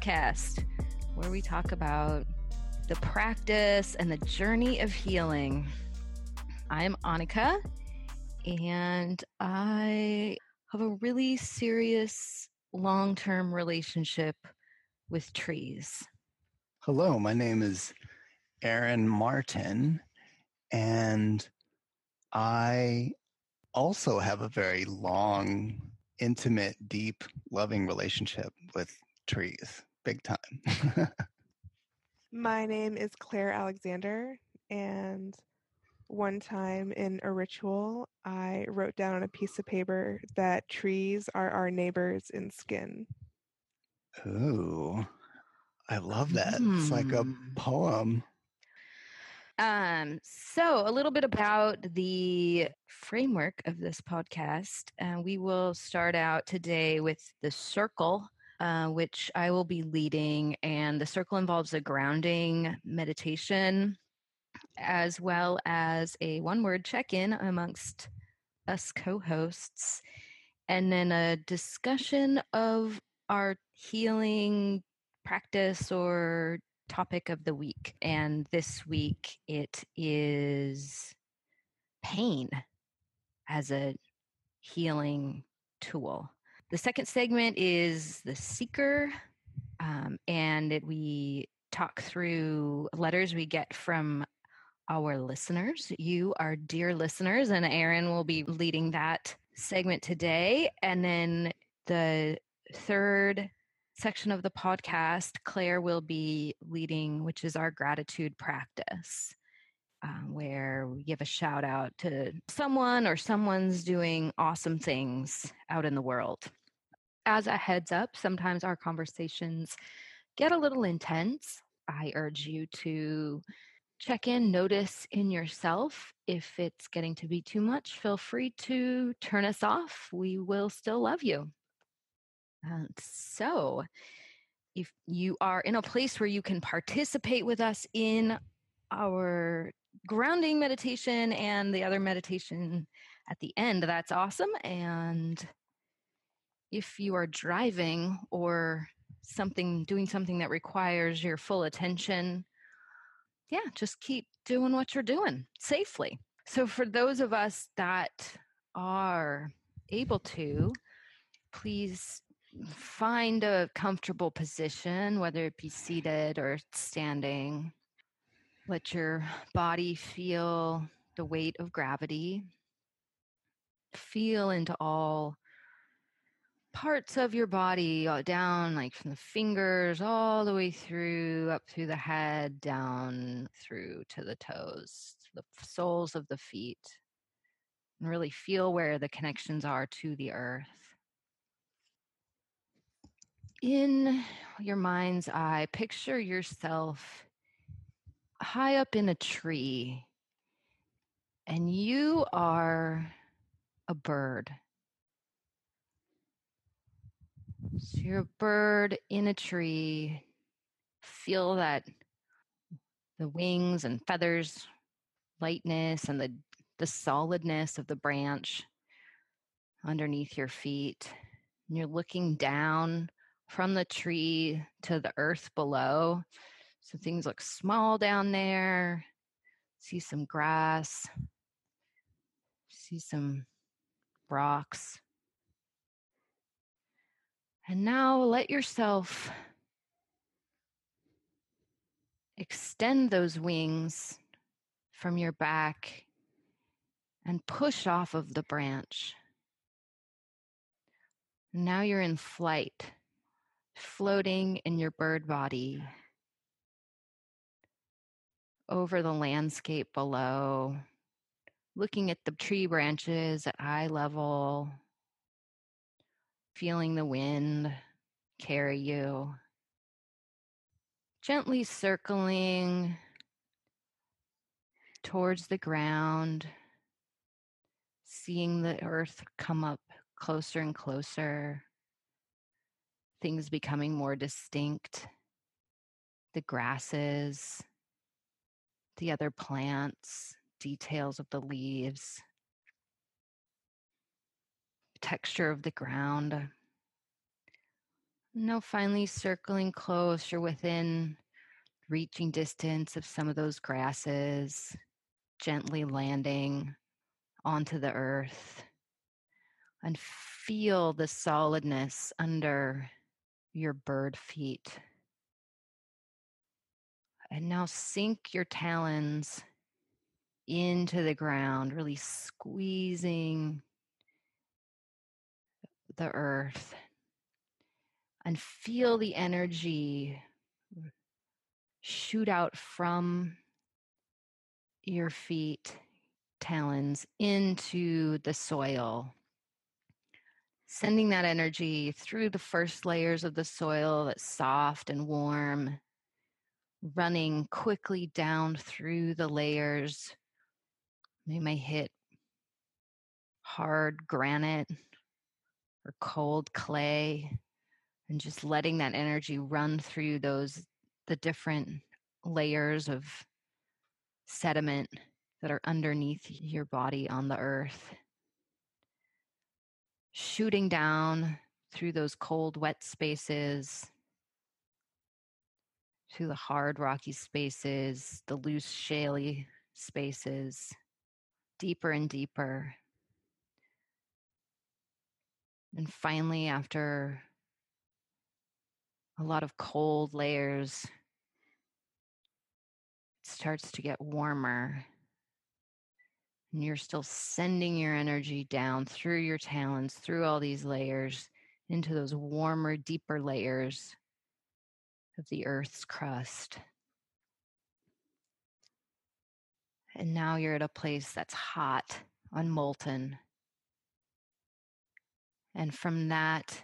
podcast, where we talk about the practice and the journey of healing. I'm Annika, and I have a really serious long term relationship with trees. Hello, my name is Aaron Martin, and I also have a very long, intimate, deep, loving relationship with trees. Big time. My name is Clare Alexander, and one time in a ritual, I wrote down on a piece of paper that trees are our neighbors in skin. Ooh, I love that. Mm. It's like a hmm. poem. Um, so, a little bit about the framework of this podcast. Uh, we will start out today with the circle, uh, which I will be leading. And the circle involves a grounding meditation as well as a one word check in amongst us co hosts, and then a discussion of our healing practice or topic of the week. And this week it is pain as a healing tool. The second segment is the seeker, um, and it, we talk through letters we get from our listeners. You, our dear listeners, and Aaron will be leading that segment today. And then the third section of the podcast, Clare will be leading, which is our gratitude practice, um, where we give a shout out to someone or someone's doing awesome things out in the world. As a heads up, sometimes our conversations get a little intense. I urge you to check in, notice in yourself. If it's getting to be too much, feel free to turn us off. We will still love you. Uh, so, if you are in a place where you can participate with us in our grounding meditation and the other meditation at the end, that's awesome. And if you are driving or something doing something that requires your full attention, yeah, just keep doing what you're doing safely. So, for those of us that are able to, please find a comfortable position, whether it be seated or standing. Let your body feel the weight of gravity. Feel into all parts of your body uh, down, like from the fingers all the way through, up through the head, down through to the toes, the soles of the feet. And really feel where the connections are to the earth in your mind's eye, picture yourself high up in a tree and you are a bird. So you're a bird in a tree. Feel that the wings and feathers, lightness, and the, the solidness of the branch underneath your feet. And you're looking down from the tree to the earth below. So things look small down there. See some grass, see some rocks. And now let yourself extend those wings from your back and push off of the branch. Now you're in flight floating in your bird body over the landscape below, looking at the tree branches at eye level, feeling the wind carry you, gently circling towards the ground, seeing the earth come up closer and closer things becoming more distinct the grasses, the other plants, details of the leaves, texture of the ground. Now, finally circling close, you're within reaching distance of some of those grasses, gently landing onto the earth. And feel the solidness under your bird feet. And now sink your talons into the ground, really squeezing the earth. And feel the energy shoot out from your feet, talons into the soil. Sending that energy through the first layers of the soil that's soft and warm, running quickly down through the layers. You may hit hard granite or cold clay and just letting that energy run through those the different layers of sediment that are underneath your body on the earth. Shooting down through those cold wet spaces. To the hard rocky spaces the loose shaly spaces. Deeper and deeper and finally after a lot of cold layers it starts to get warmer. And you're still sending your energy down through your talons, through all these layers, into those warmer, deeper layers of the Earth's crust. And now you're at a place that's hot, unmolten. And from that,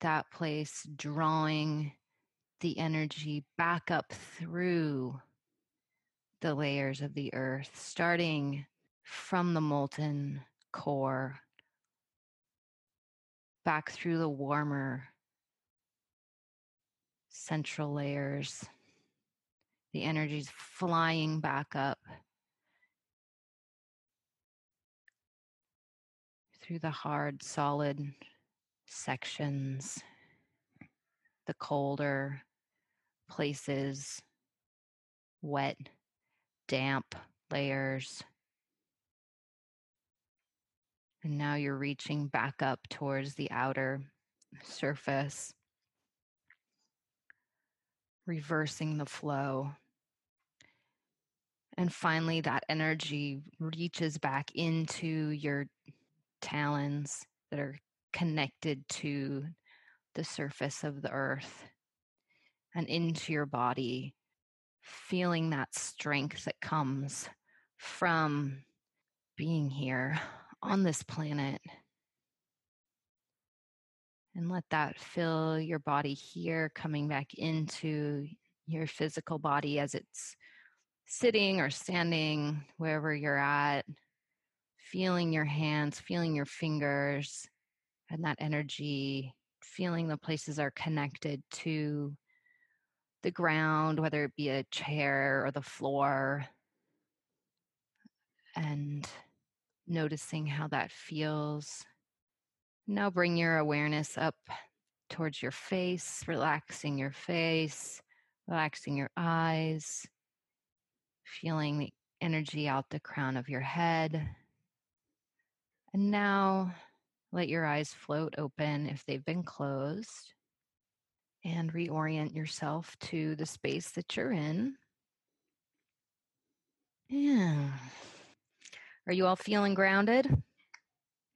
that place, drawing the energy back up through the layers of the earth, starting from the molten core, back through the warmer central layers. The energy's flying back up through the hard, solid sections, the colder places, wet, damp layers. And now you're reaching back up towards the outer surface, reversing the flow. And finally, that energy reaches back into your talons that are connected to the surface of the earth and into your body, feeling that strength that comes from being here on this planet. And let that fill your body here, coming back into your physical body as it's sitting or standing, wherever you're at, feeling your hands, feeling your fingers, and that energy, feeling the places are connected to the ground, whether it be a chair or the floor, and noticing how that feels. Now bring your awareness up towards your face, relaxing your face, relaxing your eyes, feeling the energy out the crown of your head. And now let your eyes float open if they've been closed and reorient yourself to the space that you're in. Yeah. Are you all feeling grounded?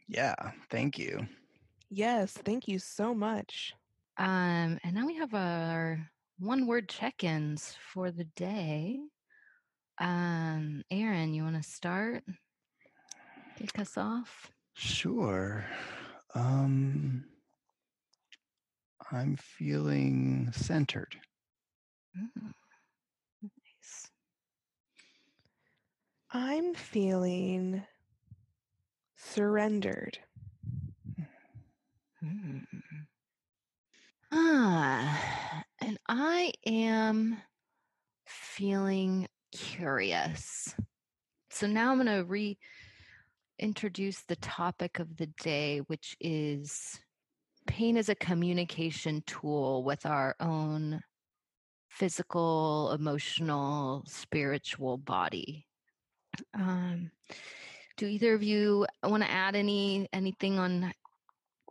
Yeah, thank you. Yes, thank you so much. Um, and now we have our one word check ins for the day. Um, Aaron, you want to start? Kick us off? Sure. Um, I'm feeling centered. Mm, nice. I'm feeling surrendered. Mm. Ah, and I am feeling curious. So now I'm going to reintroduce the topic of the day, which is pain is a communication tool with our own physical, emotional, spiritual body. Um, do either of you want to add any anything on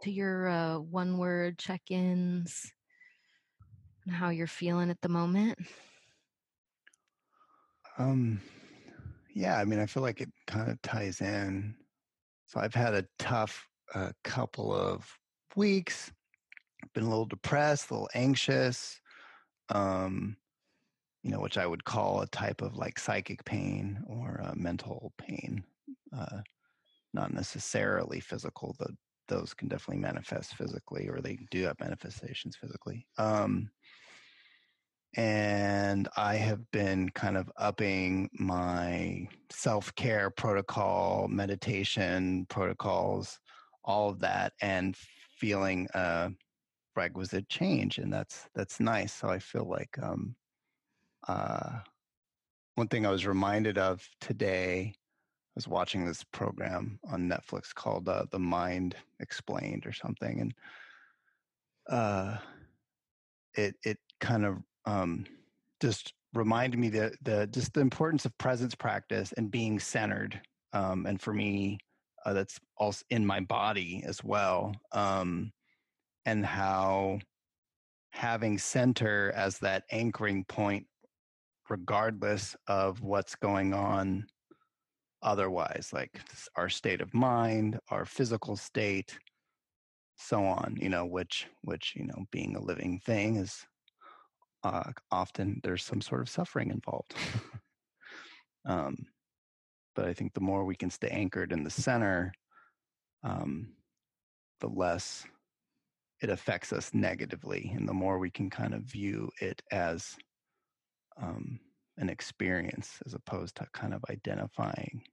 to your uh, one word check-ins and how you're feeling at the moment? Um, yeah, I mean, I feel like it kind of ties in. So I've had a tough uh, couple of weeks. Been a little depressed, a little anxious. Um, you know, which I would call a type of like psychic pain or uh, mental pain, uh, not necessarily physical. The, those can definitely manifest physically, or they do have manifestations physically. Um, and I have been kind of upping my self care protocol, meditation protocols, all of that, and feeling a requisite change, and that's that's nice. So I feel like um, uh, one thing I was reminded of today. I was watching this program on Netflix called uh, "The Mind Explained" or something, and uh, it it kind of um, just reminded me that the just the importance of presence practice and being centered. Um, and for me, uh, that's also in my body as well, um, and how having center as that anchoring point, regardless of what's going on otherwise, like our state of mind, our physical state, so on. You know, which which you know, being a living thing is uh, often there's some sort of suffering involved. um, but I think the more we can stay anchored in the center, um, the less it affects us negatively, and the more we can kind of view it as um, an experience as opposed to kind of identifying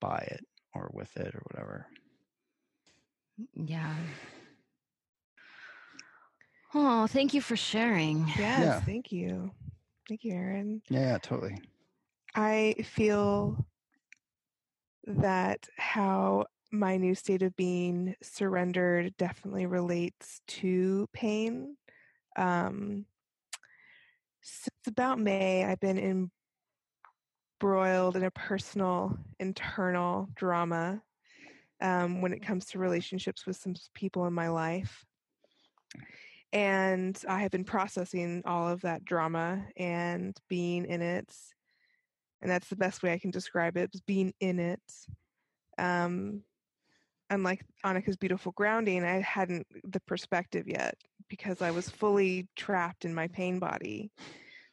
by it or with it or whatever. Yeah. Oh, thank you for sharing. Yes, yeah. thank you. Thank you, Aaron. Yeah, yeah, totally. I feel that how my new state of being surrendered definitely relates to pain. Um, since about May, I've been embroiled in a personal, internal drama um, when it comes to relationships with some people in my life and I have been processing all of that drama and being in it. And that's the best way I can describe it, being in it. Um, unlike Annika's beautiful grounding, I hadn't the perspective yet because I was fully trapped in my pain body.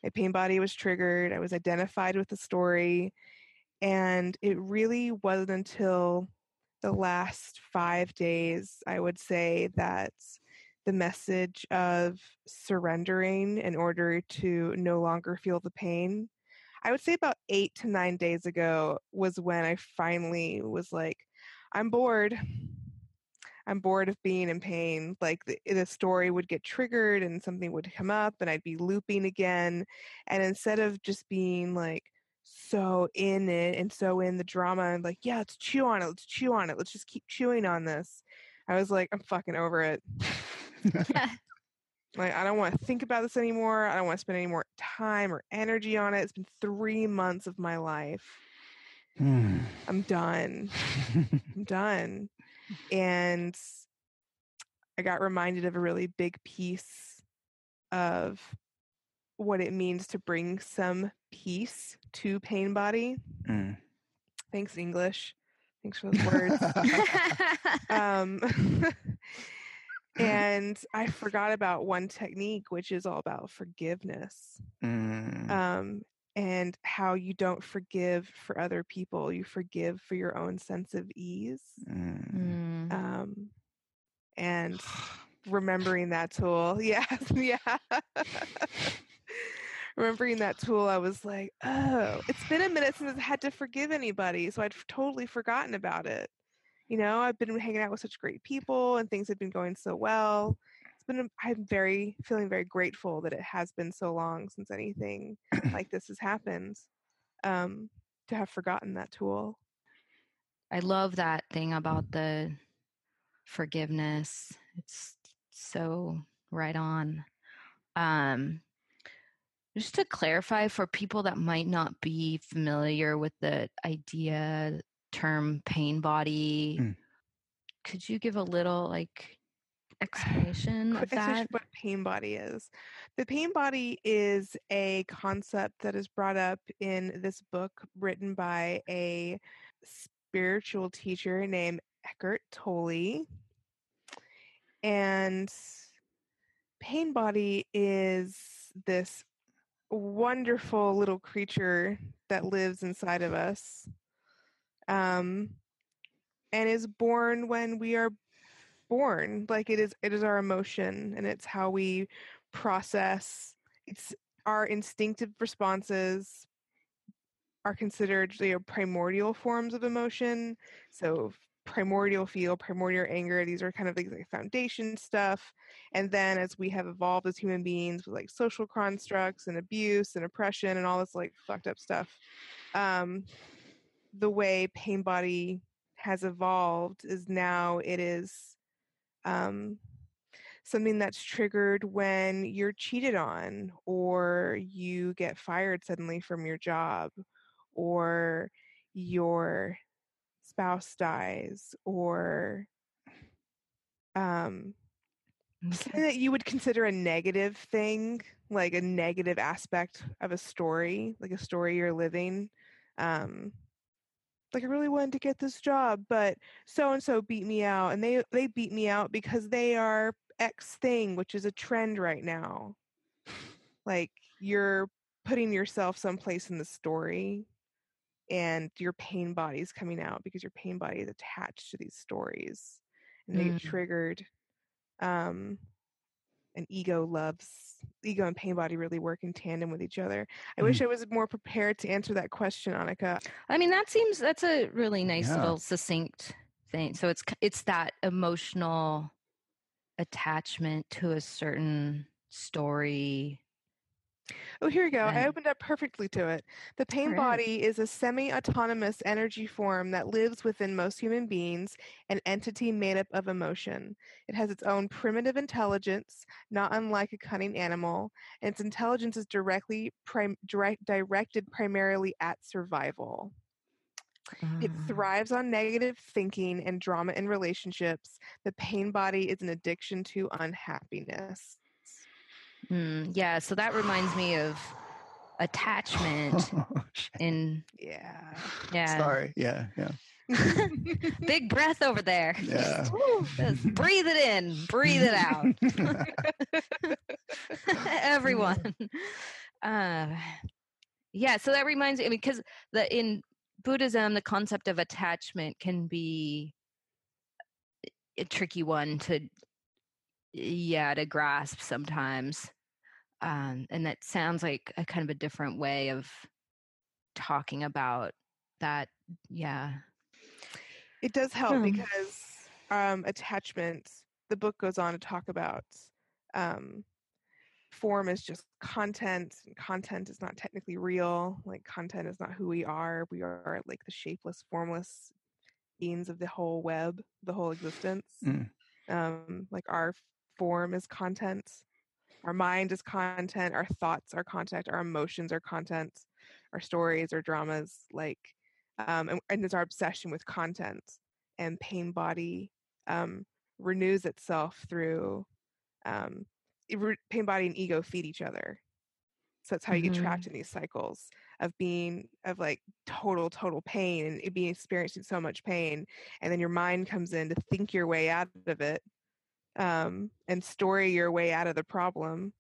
My pain body was triggered. I was identified with the story. And it really wasn't until the last five days, I would say, that the message of surrendering in order to no longer feel the pain. I would say about eight to nine days ago was when I finally was like, I'm bored. I'm bored of being in pain. Like the, the story would get triggered and something would come up and I'd be looping again. And instead of just being like, so in it and so in the drama and like, yeah, let's chew on it. Let's chew on it. Let's just keep chewing on this. I was like, I'm fucking over it. like I don't want to think about this anymore. I don't want to spend any more time or energy on it. It's been three months of my life. Mm. I'm done. I'm done. And I got reminded of a really big piece of what it means to bring some peace to pain body. Mm. Thanks, English. Thanks for those words. um, and I forgot about one technique, which is all about forgiveness. Mm. Um, and how you don't forgive for other people, you forgive for your own sense of ease. Mm. Um, and remembering that tool, yeah, yeah. remembering that tool, I was like, oh, it's been a minute since I had to forgive anybody, so I'd totally forgotten about it you know, I've been hanging out with such great people and things have been going so well. It's been, I'm very, feeling very grateful that it has been so long since anything like this has happened um, to have forgotten that tool. I love that thing about the forgiveness. It's so right on. Um, just to clarify for people that might not be familiar with the idea term pain body, Mm. could you give a little like explanation of that? what pain body is. The pain body is a concept that is brought up in this book written by a spiritual teacher named Eckhart Tolle. And pain body is this wonderful little creature that lives inside of us um, and is born when we are born. Like it is it is our emotion and it's how we process. It's our instinctive responses are considered you know, primordial forms of emotion. So primordial feel primordial anger these are kind of like, foundation stuff. And then as we have evolved as human beings with like social constructs and abuse and oppression and all this like fucked up stuff um the way pain body has evolved is now it is um, something that's triggered when you're cheated on or you get fired suddenly from your job or your spouse dies or um, something that you would consider a negative thing like a negative aspect of a story like a story you're living um, like I really wanted to get this job, but so and so beat me out, and they they beat me out because they are X thing, which is a trend right now. Like you're putting yourself someplace in the story, and your pain body is coming out because your pain body is attached to these stories, and they get Mm. triggered. Um, and ego loves ego and pain body really work in tandem with each other. I wish mm. I was more prepared to answer that question, Annika. I mean, that seems that's a really nice Yeah. little succinct thing. So it's it's that emotional attachment to a certain story. Oh, here we go. I opened up perfectly to it. The pain Alright. body is a semi autonomous energy form that lives within most human beings, an entity made up of emotion. It has its own primitive intelligence, not unlike a cunning animal, and its intelligence is directly prim- direct- directed primarily at survival. It Ah. thrives on negative thinking and drama in relationships. The pain body is an addiction to unhappiness. Mm, yeah, so that reminds me of attachment in Yeah. yeah. Sorry. Yeah. Yeah. Big breath over there. Yeah. Just breathe it in, breathe it out. Everyone. Uh, yeah, so that reminds me I mean, because the in Buddhism, the concept of attachment can be a tricky one to yeah to grasp sometimes um and that sounds like a kind of a different way of talking about that yeah It does help Hmm. because um, attachment, the book goes on to talk about um, form is just content, and content is not technically real. Like, content is not who we are. We are like the shapeless, formless beings of the whole web, the whole existence. Mm. Um, like, our form is content, our mind is content, our thoughts are content, our emotions are content, our stories or dramas. Like, um, and, and it's our obsession with content and pain body um, renews itself through um, pain body and ego feed each other so that's how you get trapped in these cycles of being of like total total pain and being experiencing so much pain and then your mind comes in to think your way out of it um, and story your way out of the problem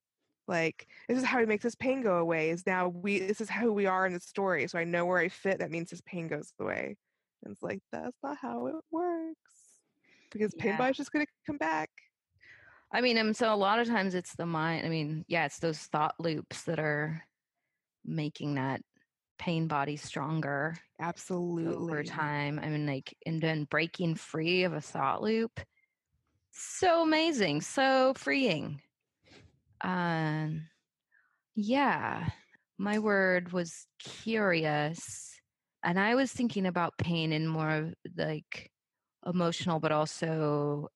like this is how he makes this pain go away is now we this is who we are in the story so i know where i fit that means this pain goes away and it's like that's not how it works because pain Yeah. is just going to come back I mean, and so a lot of times it's the mind. I mean, yeah, it's those thought loops that are making that pain body stronger absolutely over time. I mean, like, and then breaking free of a thought loop. So amazing, so freeing. Um, yeah, my word was curious, and I was thinking about pain in more of like emotional, but also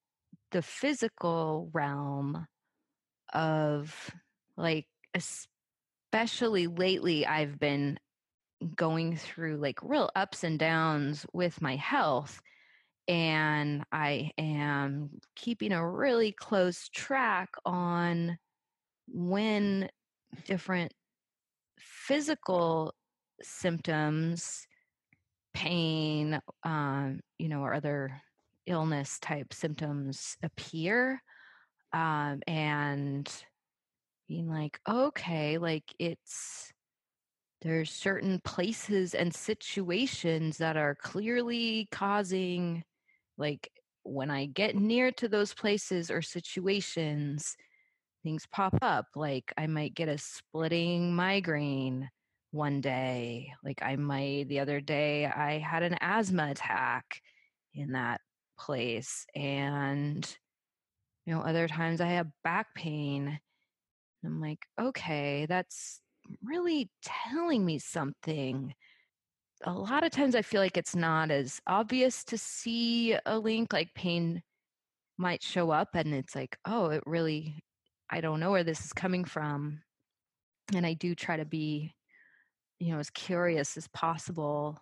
the physical realm of like especially lately I've been going through like real ups and downs with my health and I am keeping a really close track on when different physical symptoms, pain, um, you know, or other illness type symptoms appear. Um, and being like, okay, like it's, there's certain places and situations that are clearly causing like when I get near to those places or situations, things pop up. Like I might get a splitting migraine one day. Like I might, the other day, I had an asthma attack in that place. And, you know, other times I have back pain. I'm like, okay, that's really telling me something a lot of times I feel like it's not as obvious to see a link, like pain might show up and it's like, oh, it really, I don't know where this is coming from. And I do try to be, you know, as curious as possible,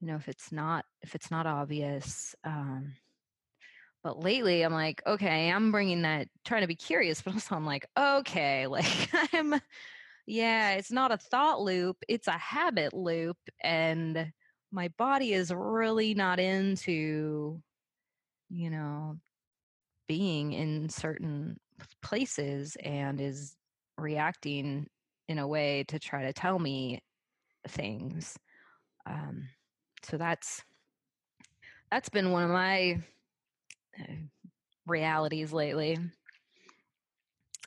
you know, if it's not, if it's not obvious. Um, but lately I'm like, okay, I'm bringing that, trying to be curious, but also I'm like, okay, like I'm, yeah, it's not a thought loop, it's a habit loop. And my body is really not into, you know, being in certain places and is reacting in a way to try to tell me things. Um, so that's that's been one of my uh, realities lately.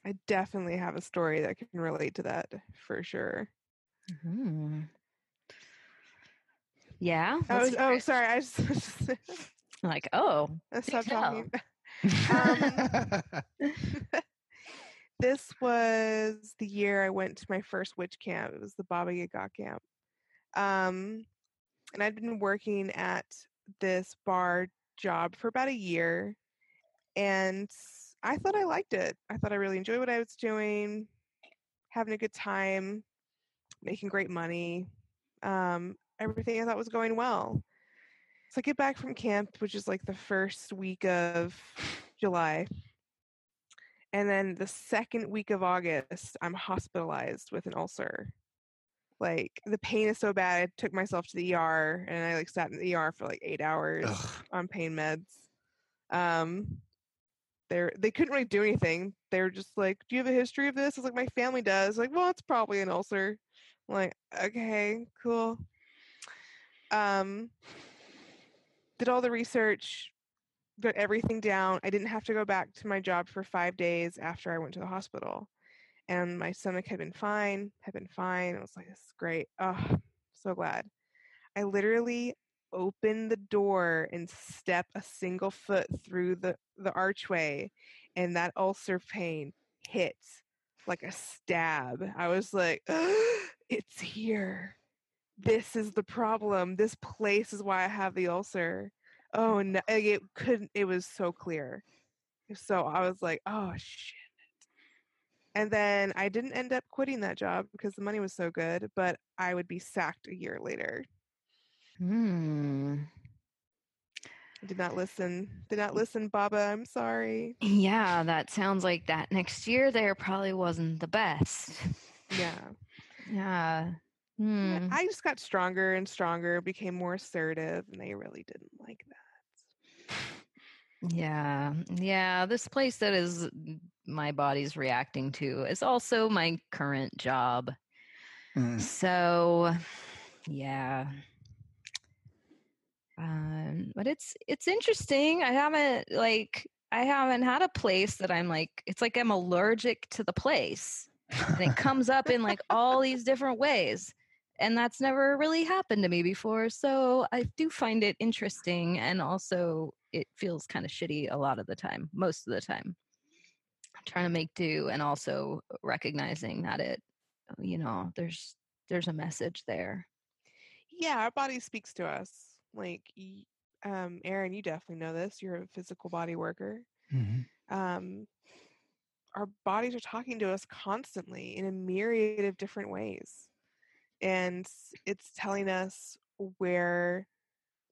I definitely have a story that can relate to that for sure. Mm-hmm. Yeah. Oh, oh, sorry. I just, like, oh, stop talking. um, this was the year I went to my first witch camp. It was the Baba Yaga camp. Um, and I'd been working at this bar job for about a year. And I thought I liked it. I thought I really enjoyed what I was doing, having a good time, making great money. Um, everything I thought was going well. So I get back from camp, which is like the first week of July. And then the second week of August, I'm hospitalized with an ulcer. Like the pain is so bad, I took myself to the ER and I like sat in the ER for like eight hours Ugh. on pain meds. Um, they're they couldn't really do anything. They were just like, "Do you have a history of this?" I was like, "My family does." Like, well, it's probably an ulcer. I'm like, okay, cool. Um, did all the research, got everything down. I didn't have to go back to my job for five days after I went to the hospital, and my stomach had been fine. Had been fine. I was like, "This is great." Oh, so glad. I literally open the door and step a single foot through the, the archway and that ulcer pain hits like a stab. I was like, it's here. This is the problem. This place is why I have the ulcer. Oh no, it couldn't, it was so clear. So I was like, oh shit. And then I didn't end up quitting that job because the money was so good, but I would be sacked a year later. Hmm. Did not listen. Did not listen, Baba. I'm sorry. Yeah, that sounds like that next year there probably wasn't the best. Yeah. Yeah. Hmm. I just got stronger and stronger, became more assertive, and they really didn't like that. Yeah. Yeah. This place that is my body's reacting to is also my current job. Mm. So, yeah. Um, but it's it's interesting. I haven't like I haven't had a place that I'm like it's like I'm allergic to the place. And it comes up in like all these different ways. And that's never really happened to me before. So I do find it interesting and also it feels kind of shitty a lot of the time, most of the time. I'm trying to make do and also recognizing that it you know, there's there's a message there. Yeah, our body speaks to us like um aaron you definitely know this you're a physical body worker Mm-hmm. Um, our bodies are talking to us constantly in a myriad of different ways. And it's telling us where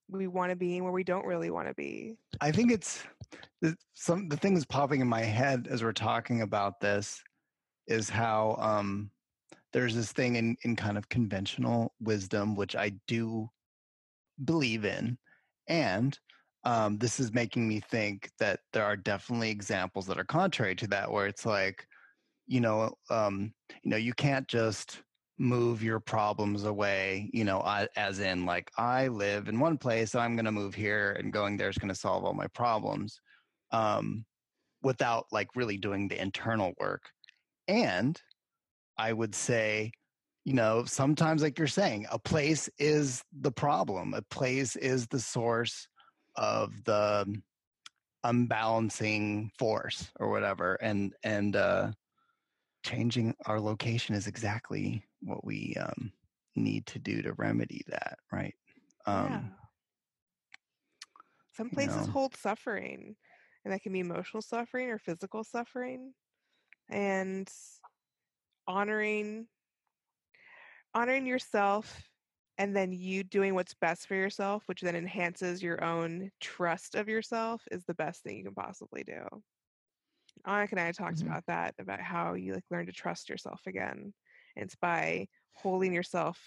we want to be and where we don't really want to be. I think it's some the thing that's popping in my head as we're talking about this is how um, there's this thing in, in kind of conventional wisdom, which I do believe in. And um, this is making me think that there are definitely examples that are contrary to that, where it's like, you know, um, you know, you can't just move your problems away. You know, I, as in like I live in one place, I'm going to move here, and going there is going to solve all my problems, um, without like really doing the internal work. And I would say, you know, sometimes like you're saying, a place is the problem. A place is the source of the unbalancing force or whatever and and uh changing our location is exactly what we um need to do to remedy that right um yeah. some places you know. hold suffering and that can be emotional suffering or physical suffering and honoring honoring yourself and then you doing what's best for yourself, which then enhances your own trust of yourself, is the best thing you can possibly do. Annika and I talked mm-hmm. about that, about how you like learn to trust yourself again. And it's by holding yourself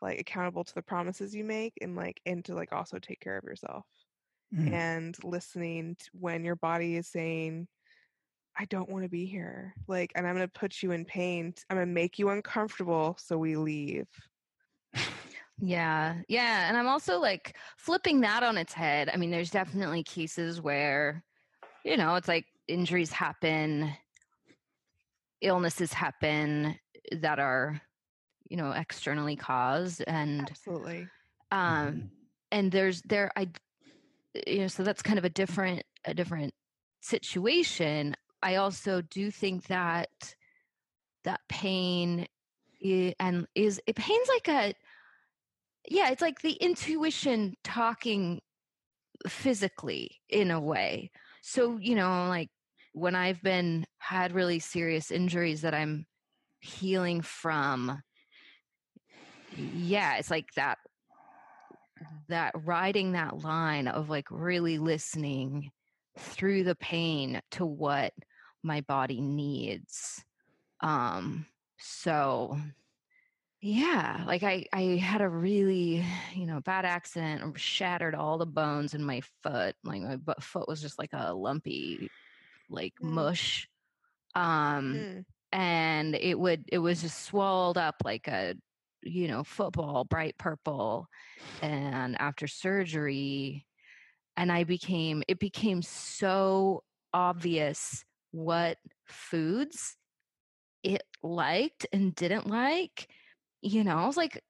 like accountable to the promises you make and like and to like also take care of yourself. Mm. And listening when your body is saying, I don't want to be here. Like, and I'm going to put you in pain. I'm going to make you uncomfortable. So we leave. Yeah. Yeah. And I'm also like flipping that on its head. I mean, there's definitely cases where, you know, it's like injuries happen, illnesses happen that are, you know, externally caused. And absolutely. Um, and there's there, I, you know, so that's kind of a different, a different situation. I also do think that that pain and is it pain's like a yeah, it's like the intuition talking physically in a way. So, you know, like when I've been had really serious injuries that I'm healing from, yeah, it's like that mm-hmm. that riding that line of like really listening through the pain to what my body needs. Um so yeah, like I I had a really, you know, bad accident, shattered all the bones in my foot. Like my foot was just like a lumpy like mm. mush. Um mm. and it would it was just swelled up like a you know, football, bright purple. And after surgery and I became it became so obvious what foods it liked and didn't like you know, I was like,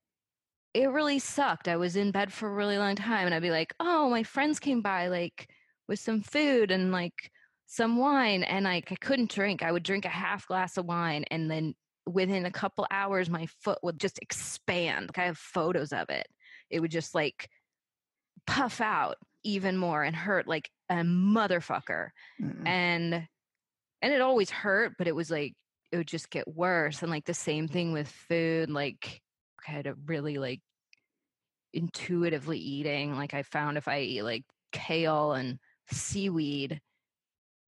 it really sucked. I was in bed for a really long time and I'd be like, oh, my friends came by like with some food and like some wine and like I couldn't drink. I would drink a half glass of wine and then within a couple hours my foot would just expand. Like I have photos of it. It would just like puff out even more and hurt like a motherfucker. Mm-mm. And and it always hurt, but it was like it would just get worse and like the same thing with food like kind of really like intuitively eating like i found if i eat like kale and seaweed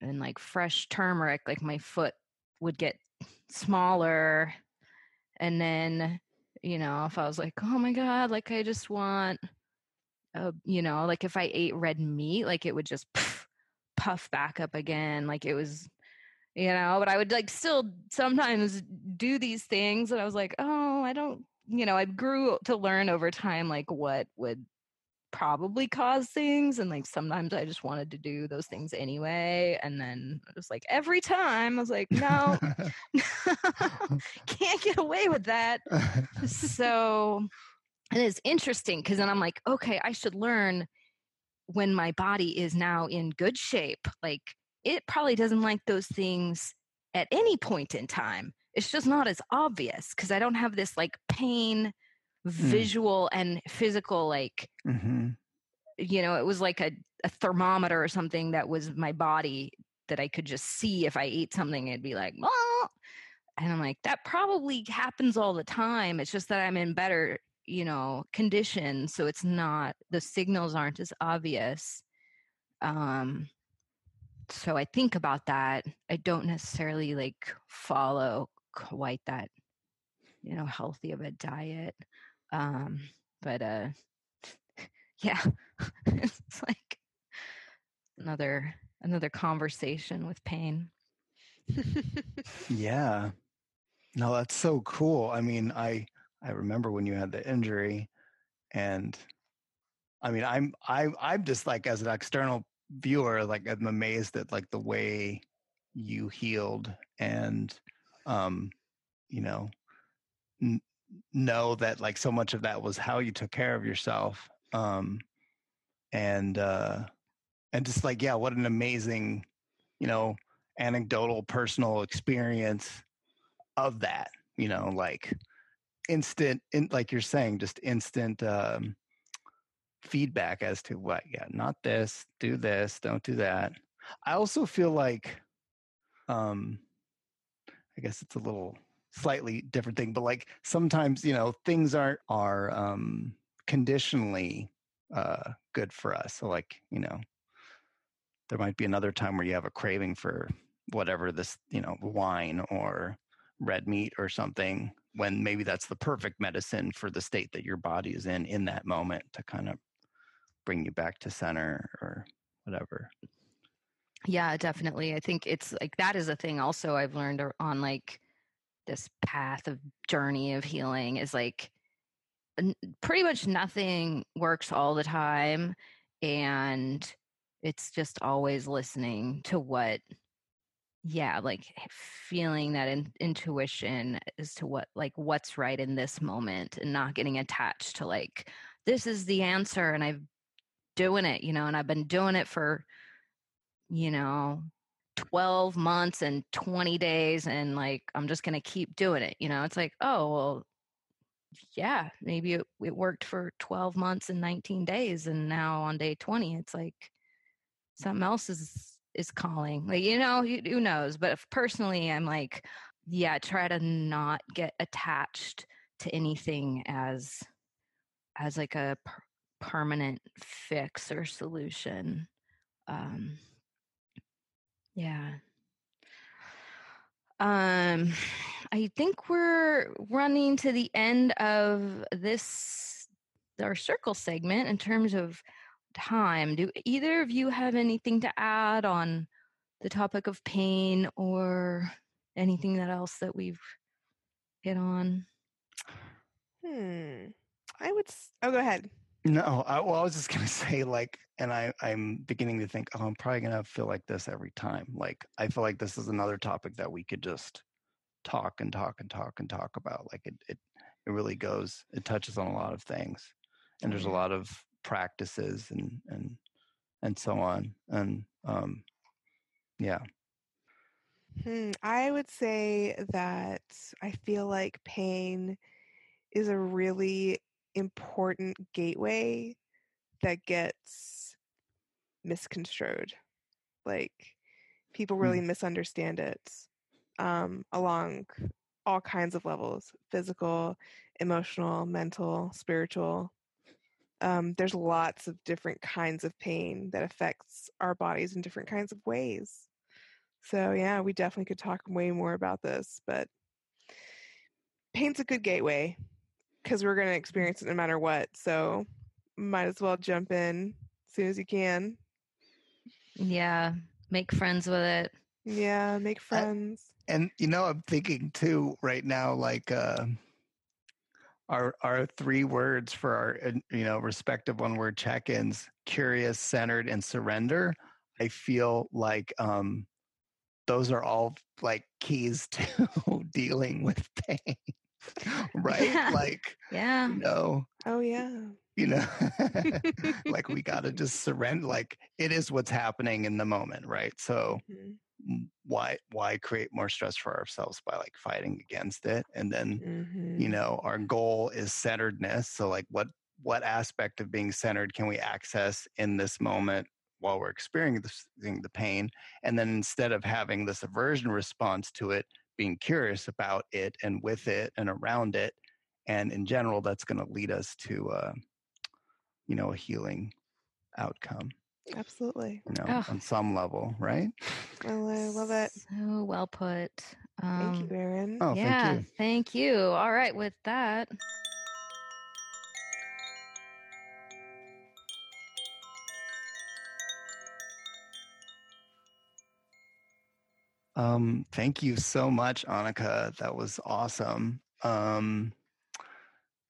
and like fresh turmeric like my foot would get smaller and then you know if i was like oh my god like i just want a, you know like if i ate red meat like it would just puff back up again like it was you know but i would like still sometimes do these things and i was like oh i don't you know i grew to learn over time like what would probably cause things and like sometimes i just wanted to do those things anyway and then it was like every time i was like no can't get away with that. So and it's interesting because then i'm like okay i should learn when my body is now in good shape like it probably doesn't like those things at any point in time. It's just not as obvious because I don't have this like pain, mm. visual and physical like mm-hmm. you know, it was like a, a thermometer or something that was my body that I could just see if I ate something, it'd be like, oh, and I'm like, that probably happens all the time. It's just that I'm in better, you know, condition. So it's not, the signals aren't as obvious. Um, so I think about that. I don't necessarily like follow quite that, you know, healthy of a diet. Um, but uh, yeah, it's like another another conversation with pain. yeah. No, that's so cool. I mean, I I remember when you had the injury and I mean, I'm I I'm just like as an external viewer, like I'm amazed at like the way you healed and um you know n- know that like so much of that was how you took care of yourself um and uh and just like yeah what an amazing you know anecdotal personal experience of that you know like instant in, like you're saying just instant um feedback as to what yeah not this do this don't do that. I also feel like um i guess it's a little slightly different thing but like sometimes you know things aren't are um conditionally uh good for us. So like you know there might be another time where you have a craving for whatever this you know wine or red meat or something when maybe that's the perfect medicine for the state that your body is in in that moment to kind of bring you back to center or whatever. Yeah definitely i think it's like that is a thing also i've learned on like this path of journey of healing is like pretty much nothing works all the time and it's just always listening to what yeah like feeling that in, intuition as to what like what's right in this moment and not getting attached to like this is the answer and i've doing it you know and i've been doing it for you know 12 months and 20 days and like i'm just going to keep doing it you know it's like oh well yeah maybe it, it worked for 12 months and 19 days and now on day 20 it's like something else is is calling. Like, you know, who knows? But if personally, I'm like, yeah, try to not get attached to anything as as like a permanent fix or solution. Um, yeah. Um, I think we're running to the end of this our circle segment in terms of time. Do either of you have anything to add on the topic of pain or anything that else that we've hit on? Hmm. I would. Oh, go ahead. No, I, well, I was just gonna say like, and I I'm beginning to think, oh, I'm probably gonna feel like this every time. Like, I feel like this is another topic that we could just talk and talk and talk and talk about. Like, it it it really goes. It touches on a lot of things, and there's a lot of practices and and and so on and um yeah hmm, i would say that i feel like pain is a really important gateway that gets misconstrued like people really mm. misunderstand it um, along all kinds of levels physical emotional mental spiritual um, there's lots of different kinds of pain that affects our bodies in different kinds of ways. So yeah, we definitely could talk way more about this, but pain's a good gateway because we're going to experience it no matter what. So might as well jump in as soon as you can. Yeah, make friends with it. Yeah, make friends. I, and you know, I'm thinking too right now, like uh, our our three words for our you know respective one word check-ins curious centered and surrender i feel like um those are all like keys to dealing with pain right? Yeah. like yeah. you know oh yeah. you know like we got to just surrender like it is what's happening in the moment right? So mm-hmm. why why create more stress for ourselves by like fighting against it? And then mm-hmm. you know our goal is centeredness. So like what what aspect of being centered can we access in this moment while we're experiencing the pain? And then instead of having this aversion response to it being curious about it and with it and around it and in general that's going to lead us to uh, you know a healing outcome Absolutely. you know Oh. on some level right Well, I love it. So well put. Thank Um, you, Aaron. oh yeah, thank you thank you. All right, with that. Um, thank you so much, Annika. That was awesome. Um,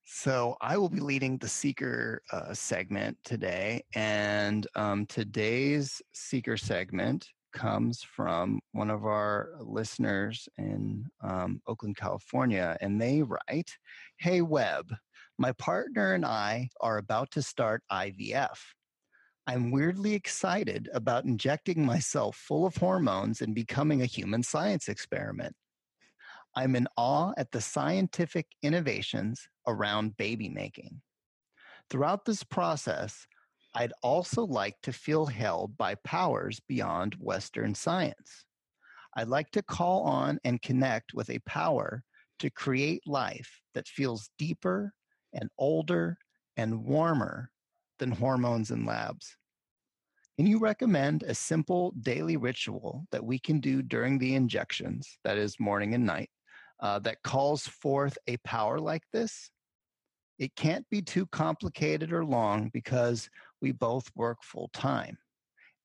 so I will be leading the Seeker uh, segment today, and um, today's Seeker segment comes from one of our listeners in um, Oakland, California, and they write, "Hey Webb, my partner and I are about to start IVF." I'm weirdly excited about injecting myself full of hormones and becoming a human science experiment. I'm in awe at the scientific innovations around baby making. Throughout this process, I'd also like to feel held by powers beyond Western science. I'd like to call on and connect with a power to create life that feels deeper and older and warmer than hormones in labs. Can you recommend a simple daily ritual that we can do during the injections, that is, morning and night, uh, that calls forth a power like this? It can't be too complicated or long because we both work full time.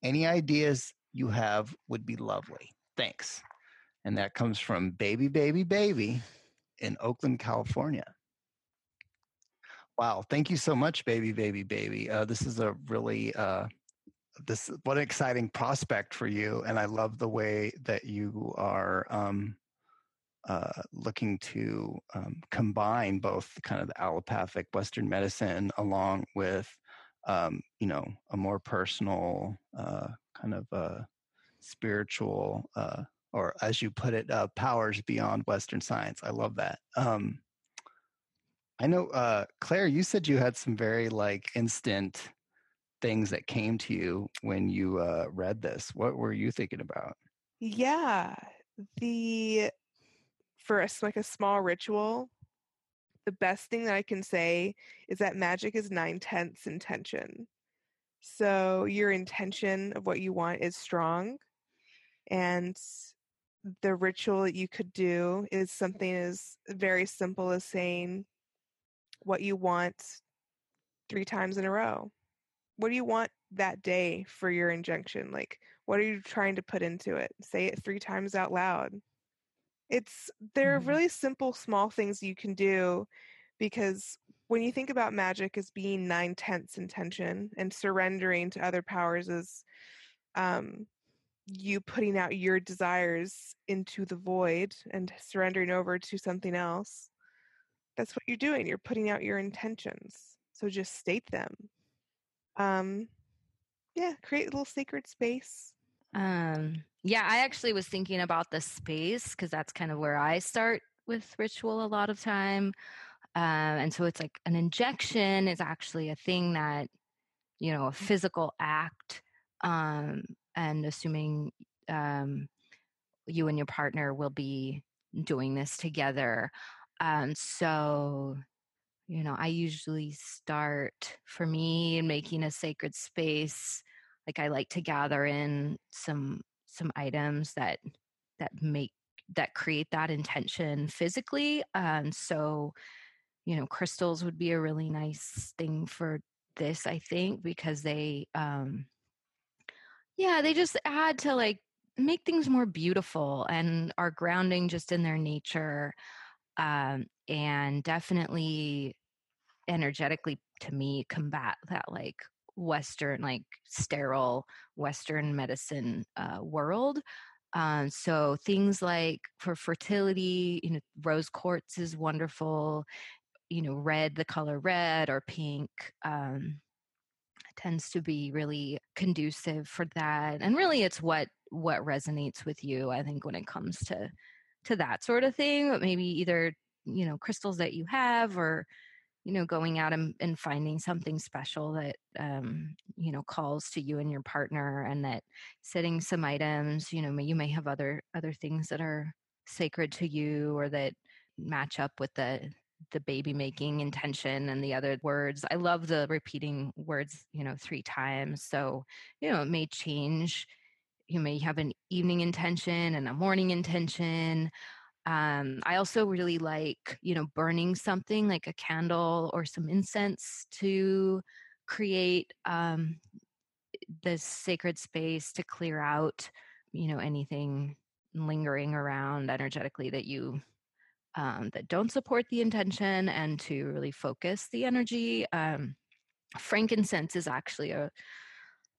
Any ideas you have would be lovely. Thanks. And that comes from Baby Baby Baby in Oakland, California. Wow, thank you so much, Baby Baby Baby. Uh, this is a really uh, this what an exciting prospect for you, and I love the way that you are um, uh, looking to um, combine both kind of the allopathic Western medicine along with um, you know a more personal uh, kind of uh, spiritual uh, or as you put it powers beyond Western science. I love that. Um, I know, uh, Clare, you said you had some very like instant things that came to you when you uh, read this. What were you thinking about? Yeah, the us like a small ritual, the best thing that I can say is that magic is nine tenths intention. So your intention of what you want is strong, and the ritual that you could do is something as very simple as saying what you want three times in a row. What do you want that day for your injunction? Like, what are you trying to put into it? Say it three times out loud. It's there are Mhm. really simple, small things you can do because when you think about magic as being nine tenths intention and surrendering to other powers is um, you putting out your desires into the void and surrendering over to something else. That's what you're doing. You're putting out your intentions. So just state them. Um, yeah, create a little sacred space. Um, yeah, I actually was thinking about the space because that's kind of where I start with ritual a lot of time. Um, and so it's like an injection is actually a thing that, you know, a physical act. Um, and assuming um, you and your partner will be doing this together. Um, so, you know, I usually start for me in making a sacred space like i like to gather in some some items that that make that create that intention physically um so you know crystals would be a really nice thing for this i think because they um yeah they just add to like make things more beautiful and are grounding just in their nature um and definitely energetically to me combat that like western like sterile western medicine uh, world. Um, so things like for fertility you know rose quartz is wonderful you know red the color red or pink um, tends to be really conducive for that and really it's what what resonates with you i think when it comes to to that sort of thing but maybe either you know crystals that you have or you know going out and, and finding something special that um, you know calls to you and your partner and that setting some items you know you may have other other things that are sacred to you or that match up with the the baby making intention and the other words. I love the repeating words you know three times so you know it may change you may have an evening intention and a morning intention um, I also really like, you know, burning something like a candle or some incense to create um, this sacred space to clear out, you know, anything lingering around energetically that you um, that don't support the intention and to really focus the energy. Um, frankincense is actually a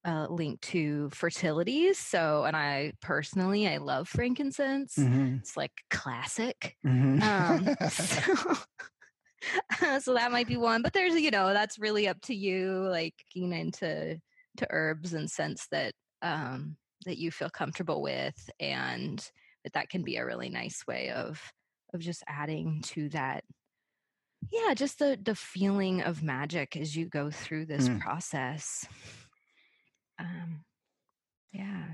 uh, linked to fertility. So, and I personally, I love frankincense. Mm-hmm. It's like classic. Mm-hmm. Um, so, so, that might be one. But there's, you know, that's really up to you. Like getting into to herbs and scents that um, that you feel comfortable with, and that that can be a really nice way of of just adding to that yeah just the the feeling of magic as you go through this mm. process um, yeah.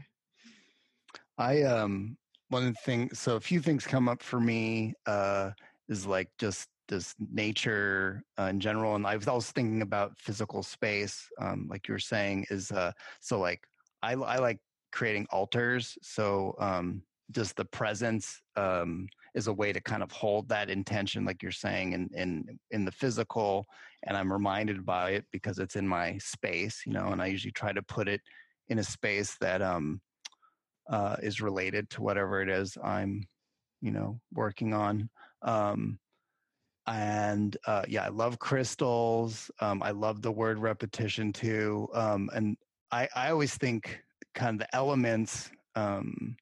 I um one of the things so a few things come up for me uh is like just this nature uh, in general and I was also thinking about physical space um like you were saying is uh so like I I like creating altars so um just the presence um is a way to kind of hold that intention like you're saying in in in the physical and i'm reminded by it because it's in my space you know and i usually try to put it in a space that um uh is related to whatever it is i'm you know working on um and uh yeah i love crystals um i love the word repetition too um and i i always think kind of the elements um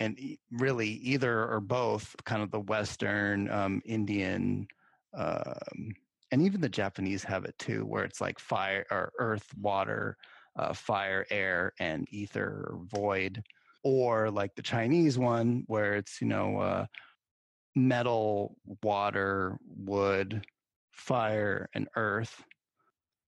and really either or both kind of the western um, indian um, and even the japanese have it too where it's like fire or earth water uh, fire air and ether or void or like the chinese one where it's you know uh, metal water wood fire and earth.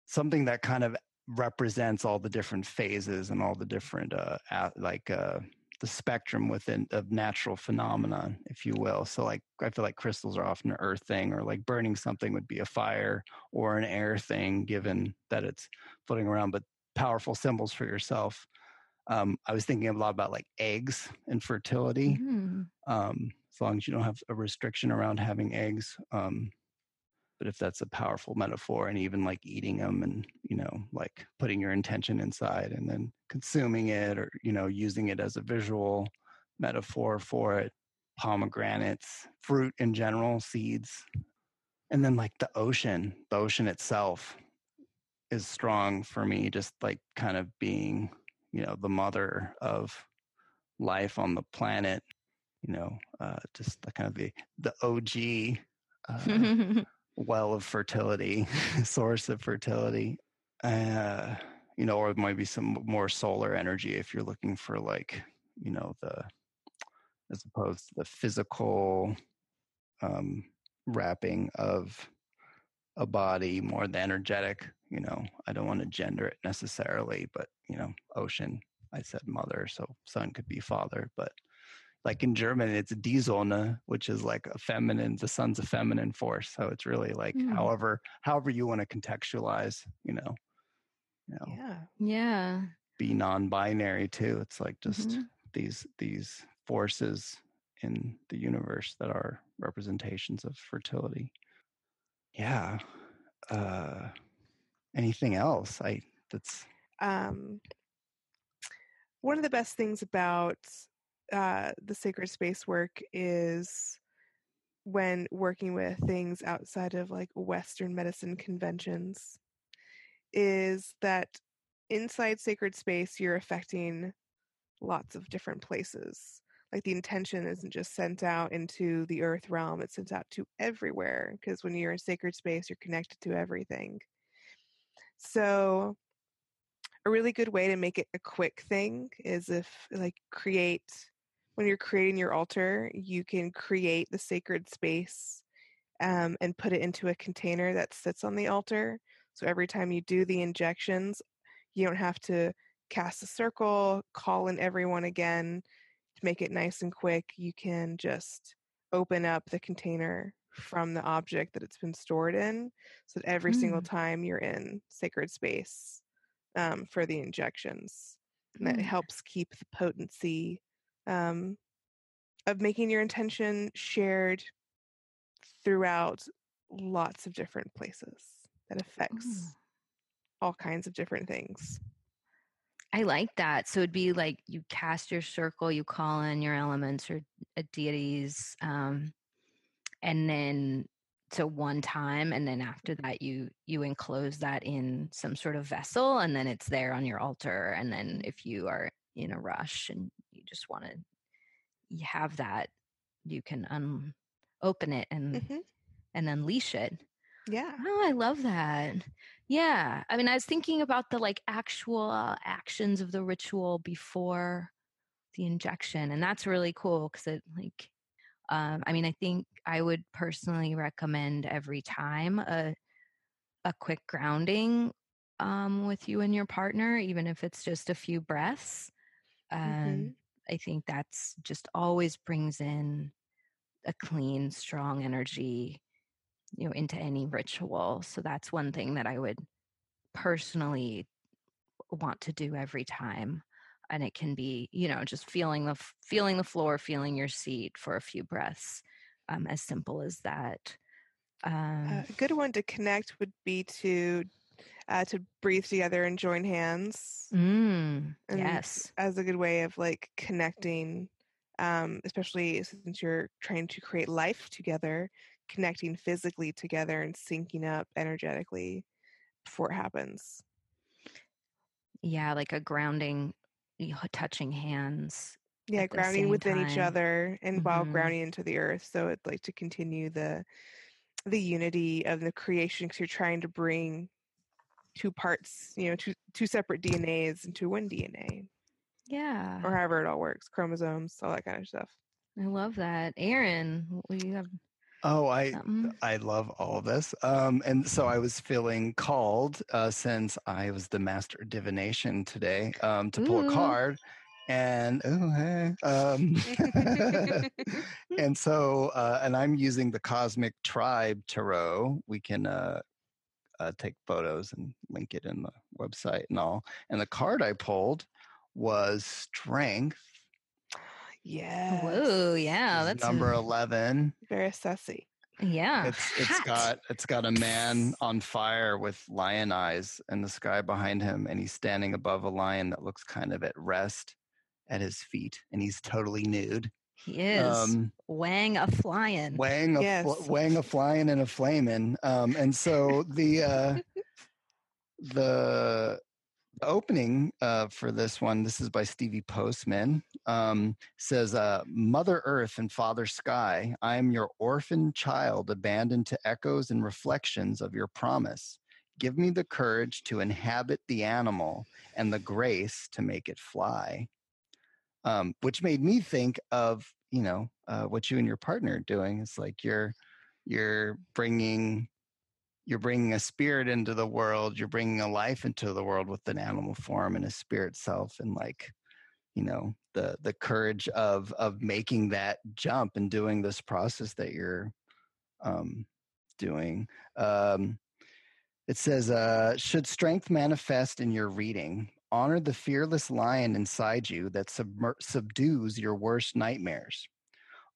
Something that kind of represents all the different phases and all the different uh, like uh, the spectrum within of natural phenomenon, if you will. So like I feel like crystals are often an earth thing, or like burning something would be a fire or an air thing, given that it's floating around. But powerful symbols for yourself. Um, I was thinking a lot about like eggs and fertility. Mm-hmm. Um, as long as you don't have a restriction around having eggs, um, but if that's a powerful metaphor and even like eating them and you know like putting your intention inside and then consuming it or you know using it as a visual metaphor for it pomegranates fruit in general seeds and then like the ocean the ocean itself is strong for me just like kind of being you know the mother of life on the planet you know uh, just the kind of the the og uh, well of fertility, source of fertility. Uh, you know, or maybe some more solar energy if you're looking for like, you know, the as opposed to the physical um, wrapping of a body, more the energetic. You know, I don't want to gender it necessarily, but you know, ocean. I said mother, so son could be father, but like in German, it's Die Sonne, which is like a feminine, the sun's a feminine force. So it's really like mm. however, however you want to contextualize, you know, you know, yeah, yeah, be non-binary too. It's like just mm-hmm. these these forces in the universe that are representations of fertility. Yeah. Uh, anything else? I that's um, one of the best things about uh, the sacred space work is when working with things outside of like Western medicine conventions, is that inside sacred space, you're affecting lots of different places. Like the intention isn't just sent out into the earth realm, it's sent out to everywhere. Because when you're in sacred space, you're connected to everything. So, a really good way to make it a quick thing is if, like, create when you're creating your altar, you can create the sacred space um, and put it into a container that sits on the altar. So every time you do the injections, you don't have to cast a circle, call in everyone again to make it nice and quick. You can just open up the container from the object that it's been stored in so that every mm. single time you're in sacred space um, for the injections. And that mm. helps keep the potency um, of making your intention shared throughout lots of different places that affects mm. all kinds of different things. I like that. So it'd be like you cast your circle, you call in your elements or uh, deities, um, and then to one time, and then after that, you you enclose that in some sort of vessel, and then it's there on your altar. And then if you are in a rush and you just want to you have that, you can un- open it and mm-hmm. and unleash it. Yeah. Oh, I love that. Yeah. I mean, I was thinking about the like actual actions of the ritual before the injection, and that's really cool because it like, um, I mean, I think I would personally recommend every time a a quick grounding um, with you and your partner, even if it's just a few breaths. Um, mm-hmm. I think that's just always brings in a clean, strong energy you know into any ritual so that's one thing that i would personally want to do every time and it can be you know just feeling the feeling the floor feeling your seat for a few breaths um, as simple as that um, a good one to connect would be to uh, to breathe together and join hands mm, yes. as a good way of like connecting um, especially since you're trying to create life together connecting physically together and syncing up energetically before it happens. Yeah, like a grounding, touching hands. Yeah, grounding within time. each other and mm-hmm. while grounding into the earth. So it's like to continue the the unity of the creation because you're trying to bring two parts, you know, two two separate DNAs into one DNA. Yeah. Or however it all works, chromosomes, all that kind of stuff. I love that. Aaron, you have Oh, I I love all of this. Um, and so I was feeling called uh, since I was the master of divination today um, to pull Ooh. a card. And oh hey, um, and so uh, and I'm using the Cosmic Tribe Tarot. We can uh, uh, take photos and link it in the website and all. And the card I pulled was Strength yeah. Whoa, yeah, that's number a, eleven. Very sassy. Yeah. It's it's Hot. got it's got a man on fire with lion eyes in the sky behind him, and he's standing above a lion that looks kind of at rest at his feet, and he's totally nude. He is um, wang a flying, wang a yes. fl- wang a flying and a flaming. Um, and so the uh, the opening uh, for this one, this is by Stevee Postman, um, says, uh, Mother Earth and Father Sky, I am your orphan child abandoned to echoes and reflections of your promise. Give me the courage to inhabit the animal and the grace to make it fly. Um, which made me think of, you know, uh, what you and your partner are doing. It's like you're, you're bringing you're bringing a spirit into the world you're bringing a life into the world with an animal form and a spirit self and like you know the the courage of of making that jump and doing this process that you're um doing. Um it says uh should strength manifest in your reading? Honor the fearless lion inside you that subdues your worst nightmares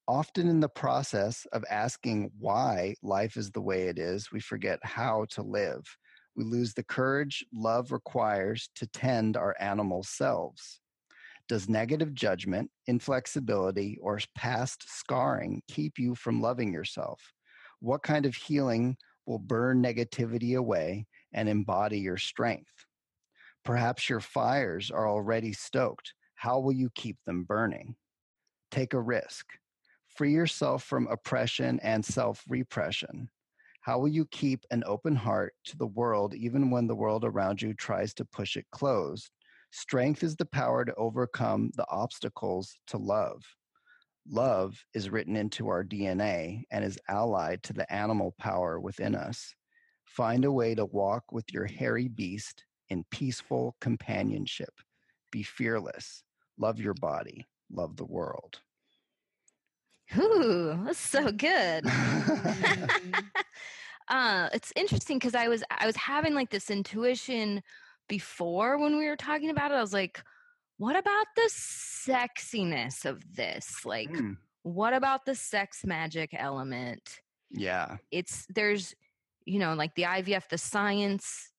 Often in the process of asking why life is the way it is, we forget how to live. We lose the courage love requires to tend our animal selves. Does negative judgment, inflexibility, or past scarring keep you from loving yourself? What kind of healing will burn negativity away and embody your strength? Perhaps your fires are already stoked. How will you keep them burning? Take a risk. Free yourself from oppression and self repression. How will you keep an open heart to the world even when the world around you tries to push it closed? Strength is the power to overcome the obstacles to love. Love is written into our DNA and is allied to the animal power within us. Find a way to walk with your hairy beast in peaceful companionship. Be fearless. Love your body. Love the world. Ooh, that's so good. Uh, it's interesting because I was I was having like this intuition before when we were talking about it. I was like, what about the sexiness of this? Like, Mm, what about the sex magic element? yeah. It's there's, you know, like the IVF, the science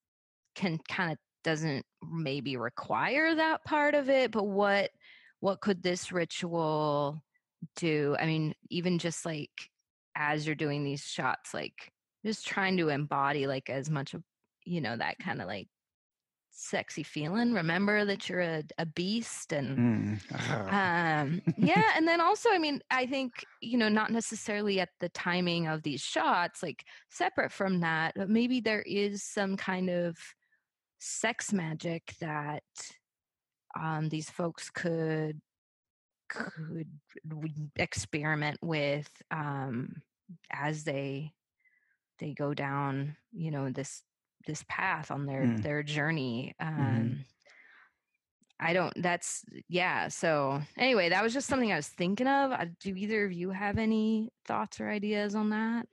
can kind of doesn't maybe require that part of it, but what what could this ritual do? I mean, even just like as you're doing these shots, like just trying to embody like as much of you know that kind of like sexy feeling. Remember that you're a, a beast and Mm. Um yeah and then also i mean i think you know not necessarily at the timing of these shots like separate from that but maybe there is some kind of sex magic that um these folks could could experiment with um as they they go down you know this this path on their Mm. their journey um Mhm. I don't. That's yeah. So anyway, that was just something I was thinking of. Uh, Do either of you have any thoughts or ideas on that?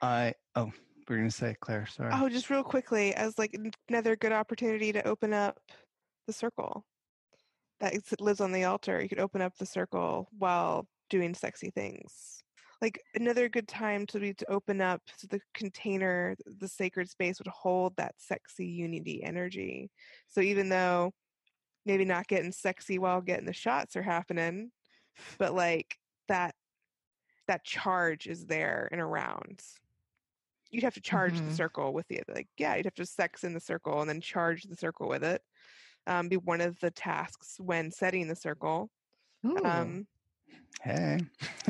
I oh, we're gonna say Clare. Sorry. Oh, just real quickly, as like another good opportunity to open up the circle that lives on the altar. You could open up the circle while doing sexy things. Like another good time to be to open up so the container, the sacred space would hold that sexy unity energy. So even though maybe not getting sexy while getting the shots are happening, but like that that charge is there and around you'd have to charge Mhm. the circle with the like yeah you'd have to sex in the circle and then charge the circle with it um, be one of the tasks when setting the circle Ooh, um, hey.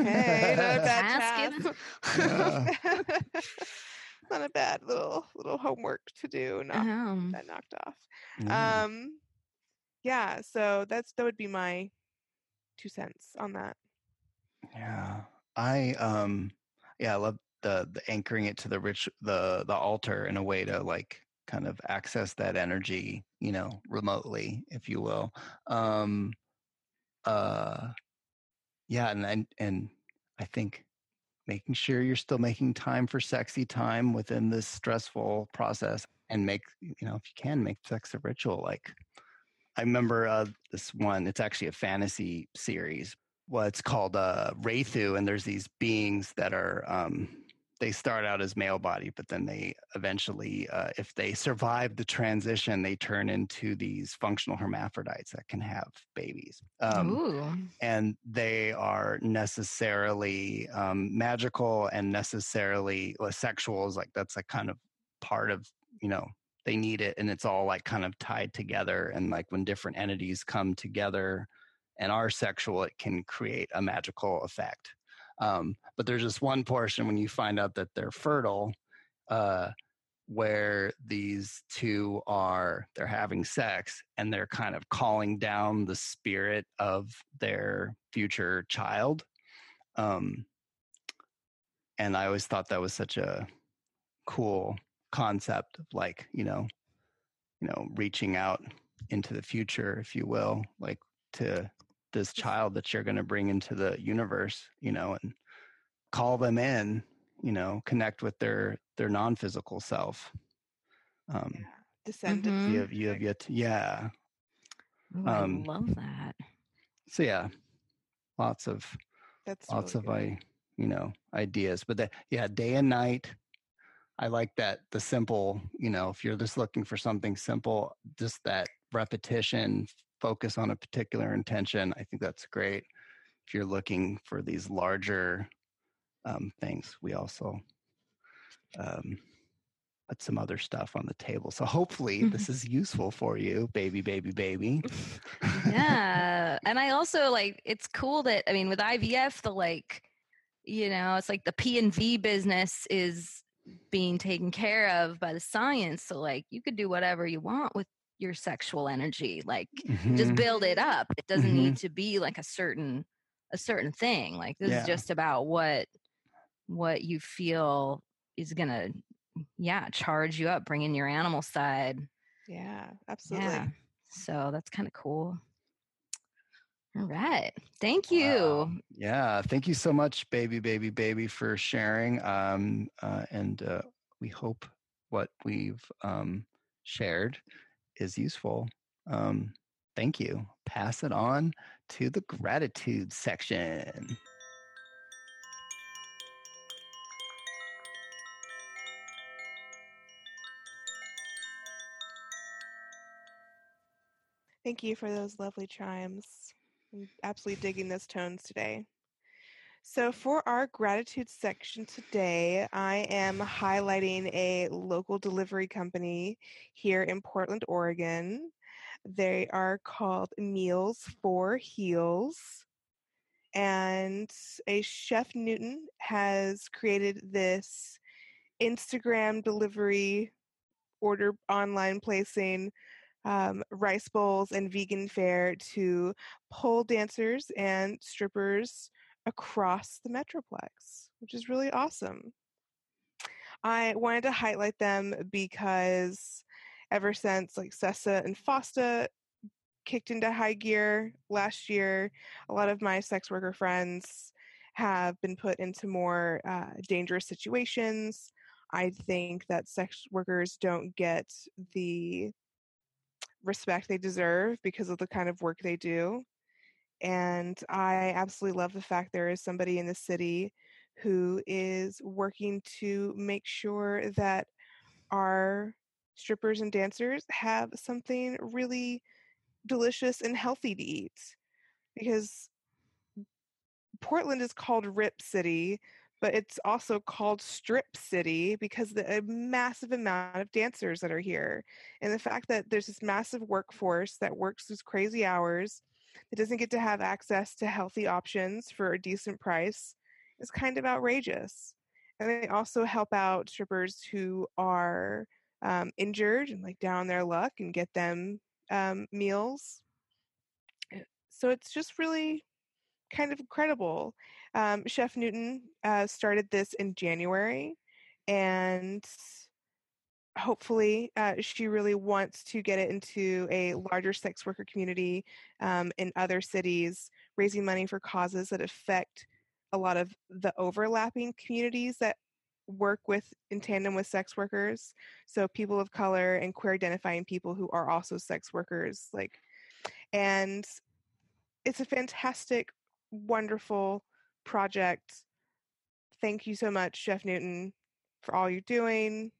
hey not a bad tasking. task not a bad little little homework to do knock Um, that knocked off Yeah. um yeah so that's that would be my two cents on that Yeah. I um yeah, I love the the anchoring it to the rich the the altar in a way to like kind of access that energy, you know, remotely, if you will. Um uh yeah, and and, and I think making sure you're still making time for sexy time within this stressful process and make you know, if you can make sex a ritual like I remember uh, this one. It's actually a fantasy series. Well, it's called uh, Wraeththu, and there's these beings that are. Um, they start out as male body, but then they eventually, uh, if they survive the transition, they turn into these functional hermaphrodites that can have babies. Um, and they are necessarily um, magical and necessarily well, sexual is like that's a kind of part of you know they need it and it's all like kind of tied together and like when different entities come together and are sexual it can create a magical effect um, but there's just one portion when you find out that they're fertile uh, where these two are they're having sex and they're kind of calling down the spirit of their future child um and i always thought that was such a cool concept of like you know you know reaching out into the future if you will like to this child that you're going to bring into the universe you know and call them in you know connect with their their non-physical self um yeah descendants Mhm. you have you have yet to, yeah Ooh, um, I love that. so yeah lots of that's lots really of good. i you know ideas but that yeah day and night i like that the simple you know if you're just looking for something simple just that repetition focus on a particular intention i think that's great. If you're looking for these larger um, things we also um, put some other stuff on the table. So hopefully this is useful for you baby baby baby. Yeah and i also like it's cool that i mean with ivf the like you know it's like the p and v business is being taken care of by the science so like you could do whatever you want with your sexual energy like just Mhm. build it up it doesn't need to be like a certain a certain thing. Like this Yeah. is just about what what you feel is gonna yeah charge you up, bring in your animal side. Yeah, absolutely. Yeah. So that's kind of cool. All right. Thank you. Wow. Yeah, thank you so much, baby, baby, baby, for sharing. Um, uh, and uh, we hope what we've um, shared is useful. Um, thank you. Pass it on to the gratitude section. Thank you for those lovely chimes. I'm absolutely digging those tones today. So, for our gratitude section today, I am highlighting a local delivery company here in Portland, Oregon. They are called Meals for Heels. And a Chef Newton has created this Instagram delivery order online placing um, rice bowls and vegan fare to pole dancers and strippers across the Metroplex, which is really awesome. I wanted to highlight them because ever since like SESTA and Fosta kicked into high gear last year, a lot of my sex worker friends have been put into more uh, dangerous situations. I think that sex workers don't get the respect they deserve because of the kind of work they do. And I absolutely love the fact there is somebody in the city who is working to make sure that our strippers and dancers have something really delicious and healthy to eat. Because Portland is called Rip City, but it's also called Strip City because the massive amount of dancers that are here. And the fact that there's this massive workforce that works these crazy hours that doesn't get to have access to healthy options for a decent price is kind of outrageous. And they also help out strippers who are um, injured and like down their luck and get them um, meals. So it's just really kind of incredible. Um, Chef Newton uh, started this in January, and hopefully, uh, she really wants to get it into a larger sex worker community um, in other cities, raising money for causes that affect a lot of the overlapping communities that work with in tandem with sex workers. So, people of color and queer identifying people who are also sex workers, like, and it's a fantastic wonderful project. Thank you so much, Chef Newton, for all you're doing.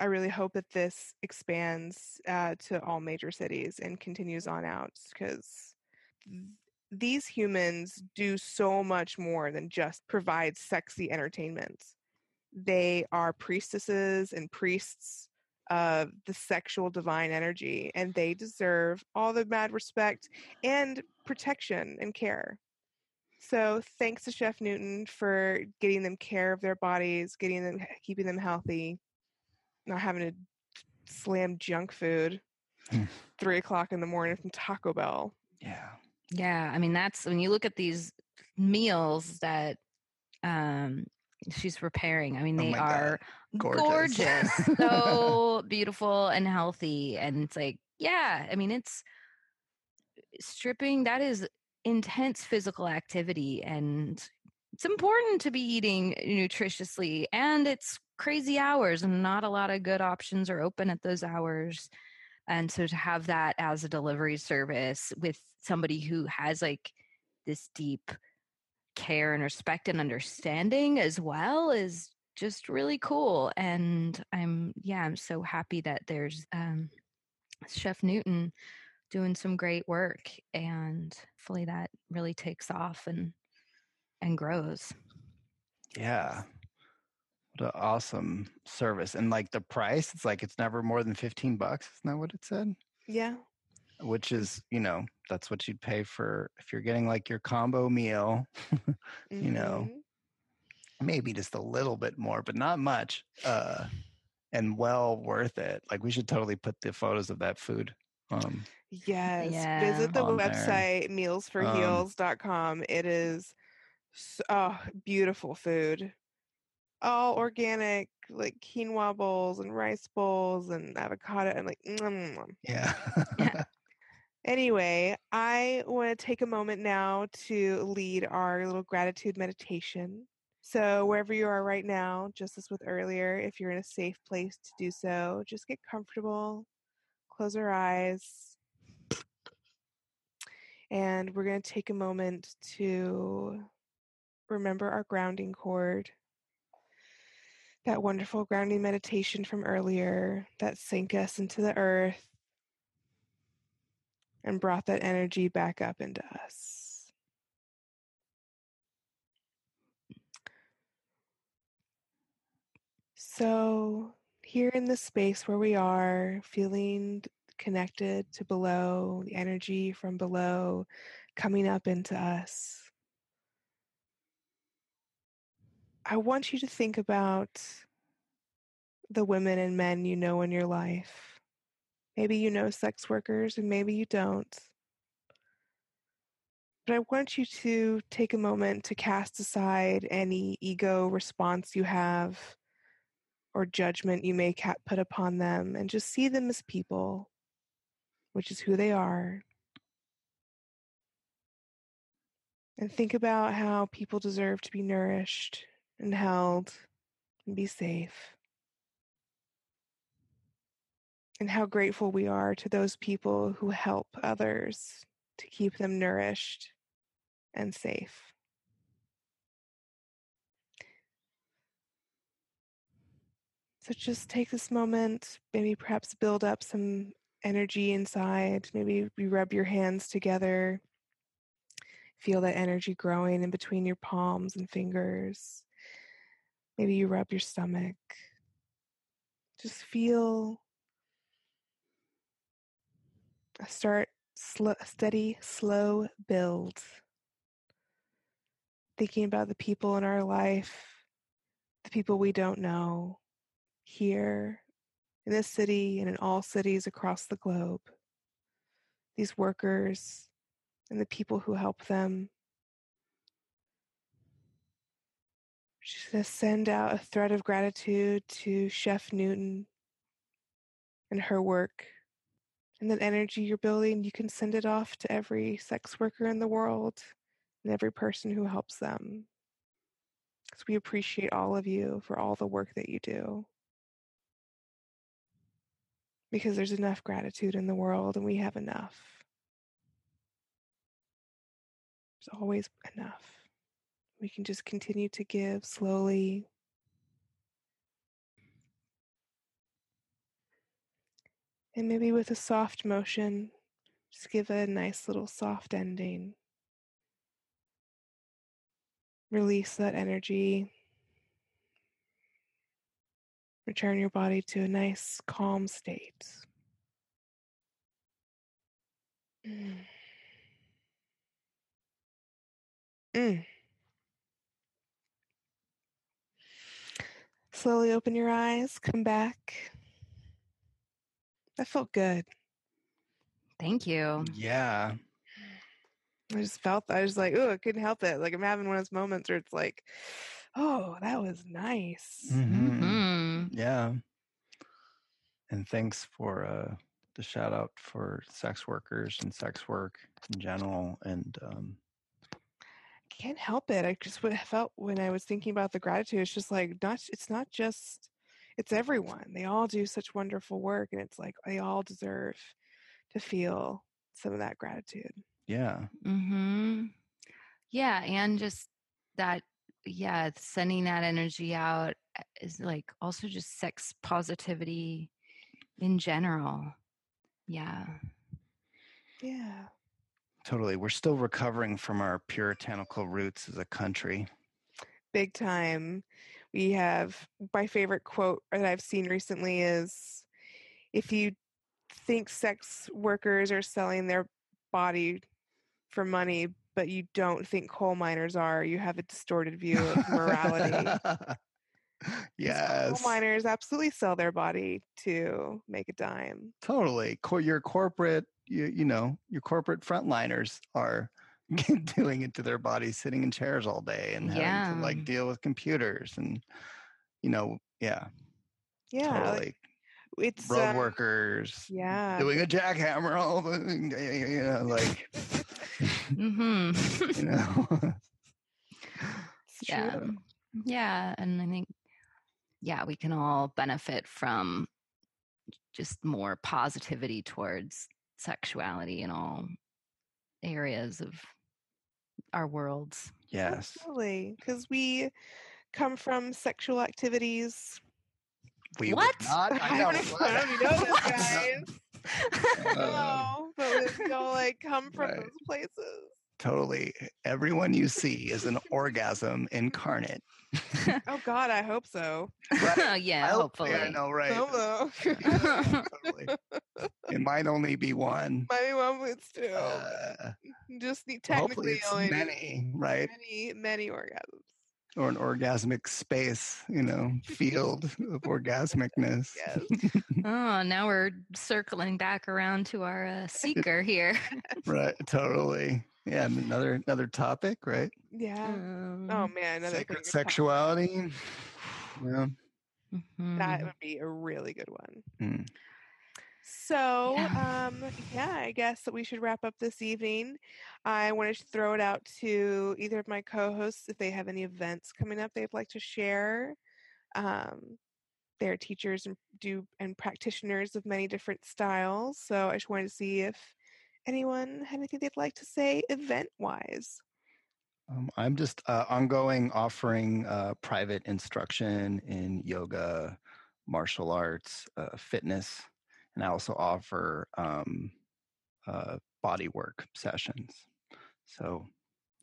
I really hope that this expands uh, to all major cities and continues on out because th- these humans do so much more than just provide sexy entertainment. They are priestesses and priests of the sexual divine energy, and they deserve all the mad respect and protection and care. So thanks to Chef Newton for getting them care of their bodies, getting them keeping them healthy, not having to slam junk food Hmm. three o'clock in the morning from Taco Bell. Yeah. Yeah, I mean that's when you look at these meals that um she's preparing. I mean Oh they God. are Gorgeous. gorgeous, so beautiful and healthy and it's like yeah, I mean it's stripping that is intense physical activity and it's important to be eating nutritiously and it's crazy hours and not a lot of good options are open at those hours. And so to have that as a delivery service with somebody who has like this deep care and respect and understanding as well is just really cool. And i'm yeah i'm so happy that there's um chef newton doing some great work and hopefully that really takes off and and grows. Yeah. What an awesome service. And like the price, it's like it's never more than 15 bucks. Isn't that what it said? Yeah. Which is, you know, that's what you'd pay for if you're getting like your combo meal, You know. Mhm. maybe just a little bit more, but not much. Uh and well worth it. Like we should totally put the photos of that food um Yes. Yeah. Visit the On there. website mealsforheels.com. It is s oh, beautiful food. All organic, like quinoa bowls and rice bowls and avocado and like mwah, mwah. Yeah. Anyway, I want to take a moment now to lead our little gratitude meditation. So, wherever you are right now, just as with earlier, if you're in a safe place to do so, just get comfortable, close our eyes, and we're going to take a moment to remember our grounding cord. That wonderful grounding meditation from earlier that sank us into the earth and brought that energy back up into us. So, here in this space where we are, feeling connected to below, the energy from below coming up into us, I want you to think about the women and men you know in your life. Maybe you know sex workers and maybe you don't. But I want you to take a moment to cast aside any ego response you have or judgment you may put upon them and just see them as people, which is who they are. And think about how people deserve to be nourished and held and be safe. And how grateful we are to those people who help others to keep them nourished and safe. So just take this moment, maybe perhaps build up some energy inside. Maybe you rub your hands together. Feel that energy growing in between your palms and fingers. Maybe you rub your stomach. Just feel a start slow, steady, slow build. Thinking about the people in our life, the people we don't know, here in this city and in all cities across the globe. These workers and the people who help them. Just gonna send out a thread of gratitude to Chef Newton and her work. And that energy you're building, you can send it off to every sex worker in the world and every person who helps them. Because we appreciate all of you for all the work that you do because there's enough gratitude in the world and we have enough. There's always enough. We can just continue to give slowly. And maybe with a soft motion, just give a nice little soft ending. Release that energy. Return your body to a nice, calm state. Mm. Mm. Slowly open your eyes, come back. That felt good. Thank you. yeah. I just felt I was like, oh, I couldn't help it. Like I'm having one of those moments where it's like, oh, that was nice. Mhm. Mhm. Yeah. And thanks for uh, the shout out for sex workers and sex work in general. And um, Can't help it. I just what I felt when I was thinking about the gratitude. It's just like not. It's not just. It's everyone. They all do such wonderful work, and it's like they all deserve to feel some of that gratitude. yeah, Mm-hmm. Yeah, and just that, yeah, sending that energy out uh, is like also just sex positivity in general. Yeah. Yeah. Totally. We're still recovering from our puritanical roots as a country. big time. We have my favorite quote that I've seen recently is if you think sex workers are selling their body for money, but you don't think coal miners are, you have a distorted view of morality. yes. Coal miners absolutely sell their body to make a dime. Totally. Your corporate, you, you know your corporate frontliners are doing it to their bodies, sitting in chairs all day and having Yeah. to like deal with computers and you know, yeah, Yeah, like, totally. it's Road um, workers Yeah, doing a jackhammer all the you know, like mm-hmm. you know. yeah yeah and i think yeah we can all benefit from just more positivity towards sexuality in all areas of our worlds yes. Absolutely, because we come from sexual activities. We What? Not, I know. don't even- I don't even know this, What? guys. Uh, no, but we all like come from Right. those places. Totally. Everyone you see is an orgasm incarnate. Oh God, I hope so. Right. yeah I hope- hopefully Yeah, I know, right. Hello. Yeah, totally. It might only be one. My mom would still Uh, just need technically only many, right? many many orgasms. Or an orgasmic space, you know, field of orgasmicness. Yes. oh now we're circling back around to our uh, seeker here Right. Totally. Yeah. Another another topic, right? Yeah. Um, Oh man, another Sacred thing to talk about. sexuality. Yeah. That mhm. would be a really good one. Mm. So, Yeah. um, yeah, I guess that we should wrap up this evening. I wanted to throw it out to either of my co-hosts if they have any events coming up they'd like to share. Um, they're teachers and do and practitioners of many different styles. So I just wanted to see if anyone had anything they'd like to say event-wise. Um, I'm just uh, ongoing offering uh, private instruction in yoga, martial arts, uh, fitness, and I also offer um, uh, body work sessions. So,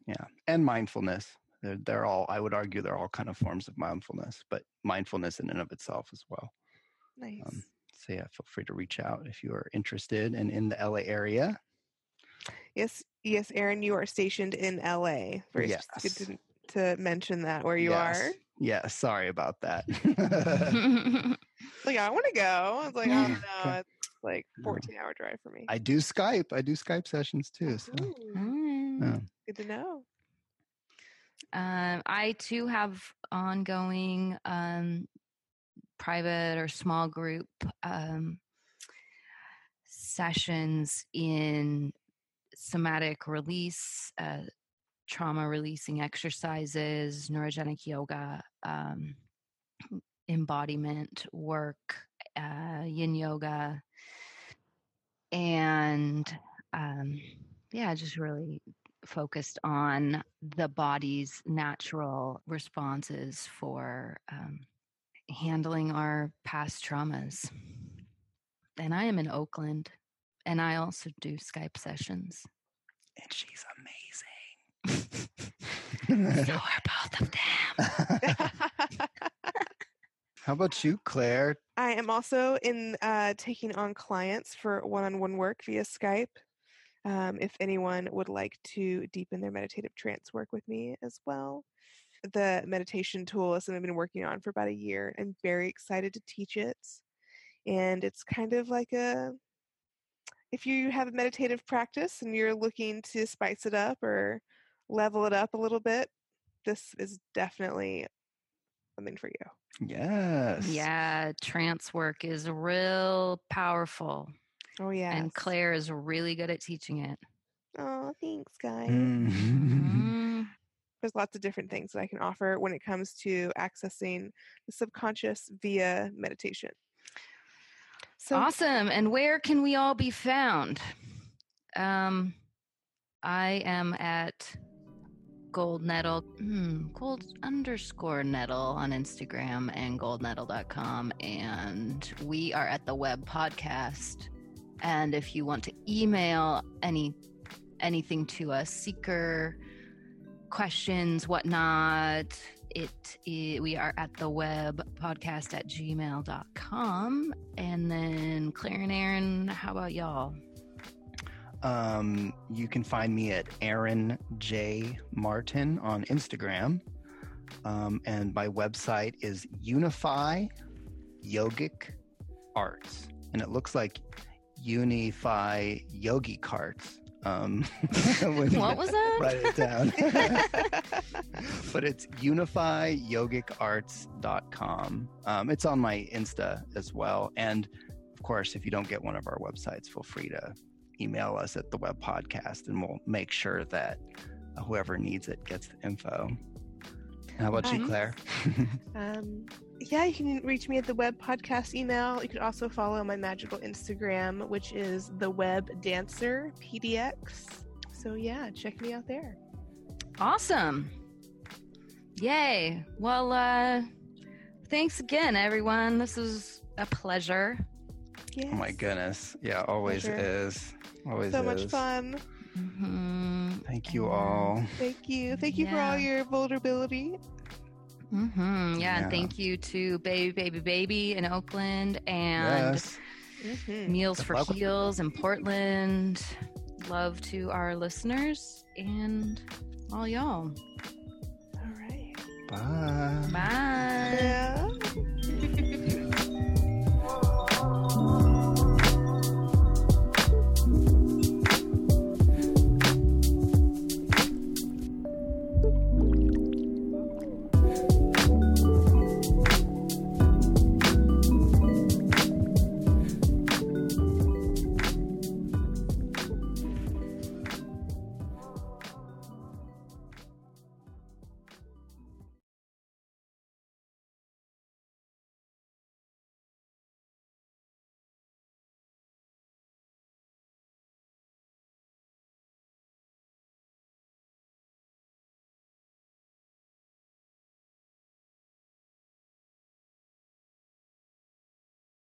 yeah, and mindfulness. They're, they're all, I would argue, they're all kind of forms of mindfulness, but mindfulness in and of itself as well. Nice. So, yeah, feel free to reach out if you are interested and in the LA area. Yes, yes, Aaron, you are stationed in LA. Very s- good Yes. to, to mention that where you Yes. are. Yeah, sorry about that. like I want to go. I was like, oh Yeah, no, okay. it's like 14 hour drive for me. I do Skype. I do Skype sessions too. So, Mm. yeah. good to know. Um, I too have ongoing um, private or small group um, sessions in somatic release, uh, trauma releasing exercises, neurogenic yoga, um, embodiment work, uh, yin yoga, and um, yeah, just really focused on the body's natural responses for um, handling our past traumas. And I am in Oakland, and I also do Skype sessions. and she's amazing. So are both of them. How about you, Clare? I am also in uh, taking on clients for one on one work via Skype. Um, if anyone would like to deepen their meditative trance work with me as well. The meditation tool is something I've been working on for about a year. I'm very excited to teach it. And it's kind of like a if you have a meditative practice and you're looking to spice it up or level it up a little bit, this is definitely something for you. Yes. yeah, trance work is real powerful, Oh yeah. and Clare is really good at teaching it. Oh, thanks, guys. Mm. There's lots of different things that I can offer when it comes to accessing the subconscious via meditation. So awesome. And where can we all be found? Um, I am at gold nettle, hmm, gold underscore nettle on Instagram and goldnettle.com. And we are at the web podcast. And if you want to email any anything to us, seeker questions, whatnot, it, we are at the web podcast at gmail.com. And then Clare and Aaron, how about y'all? Um, you can find me at Aaron J Martin on Instagram, um, and my website is Unify Yogic Arts, and it looks like Unify Yogi Carts. Um, what was that? Write it down. but it's unifyyogicarts.com. Um, it's on my Insta as well. And of course, if you don't get one of our websites, feel free to email us at the web podcast and we'll make sure that whoever needs it gets the info. How about you, Clare? um, yeah, you can reach me at the web podcast email. You can also follow my magical Instagram, which is the web dancer PDX. So yeah, check me out there. Awesome. Yay. Well, uh, thanks again, everyone. This was a pleasure. Yes. Oh my goodness. Yeah, always pleasure. is. Always so is. much fun. Mm-hmm. Thank you all. Thank you. Thank you yeah. for all your vulnerability. Mm-hmm. Yeah, yeah, and thank you to Baby Baby Baby in Oakland and yes. mm-hmm. Meals for Welcome. Heals in Portland. Love to our listeners and all y'all. All right. Bye. Bye. Yeah.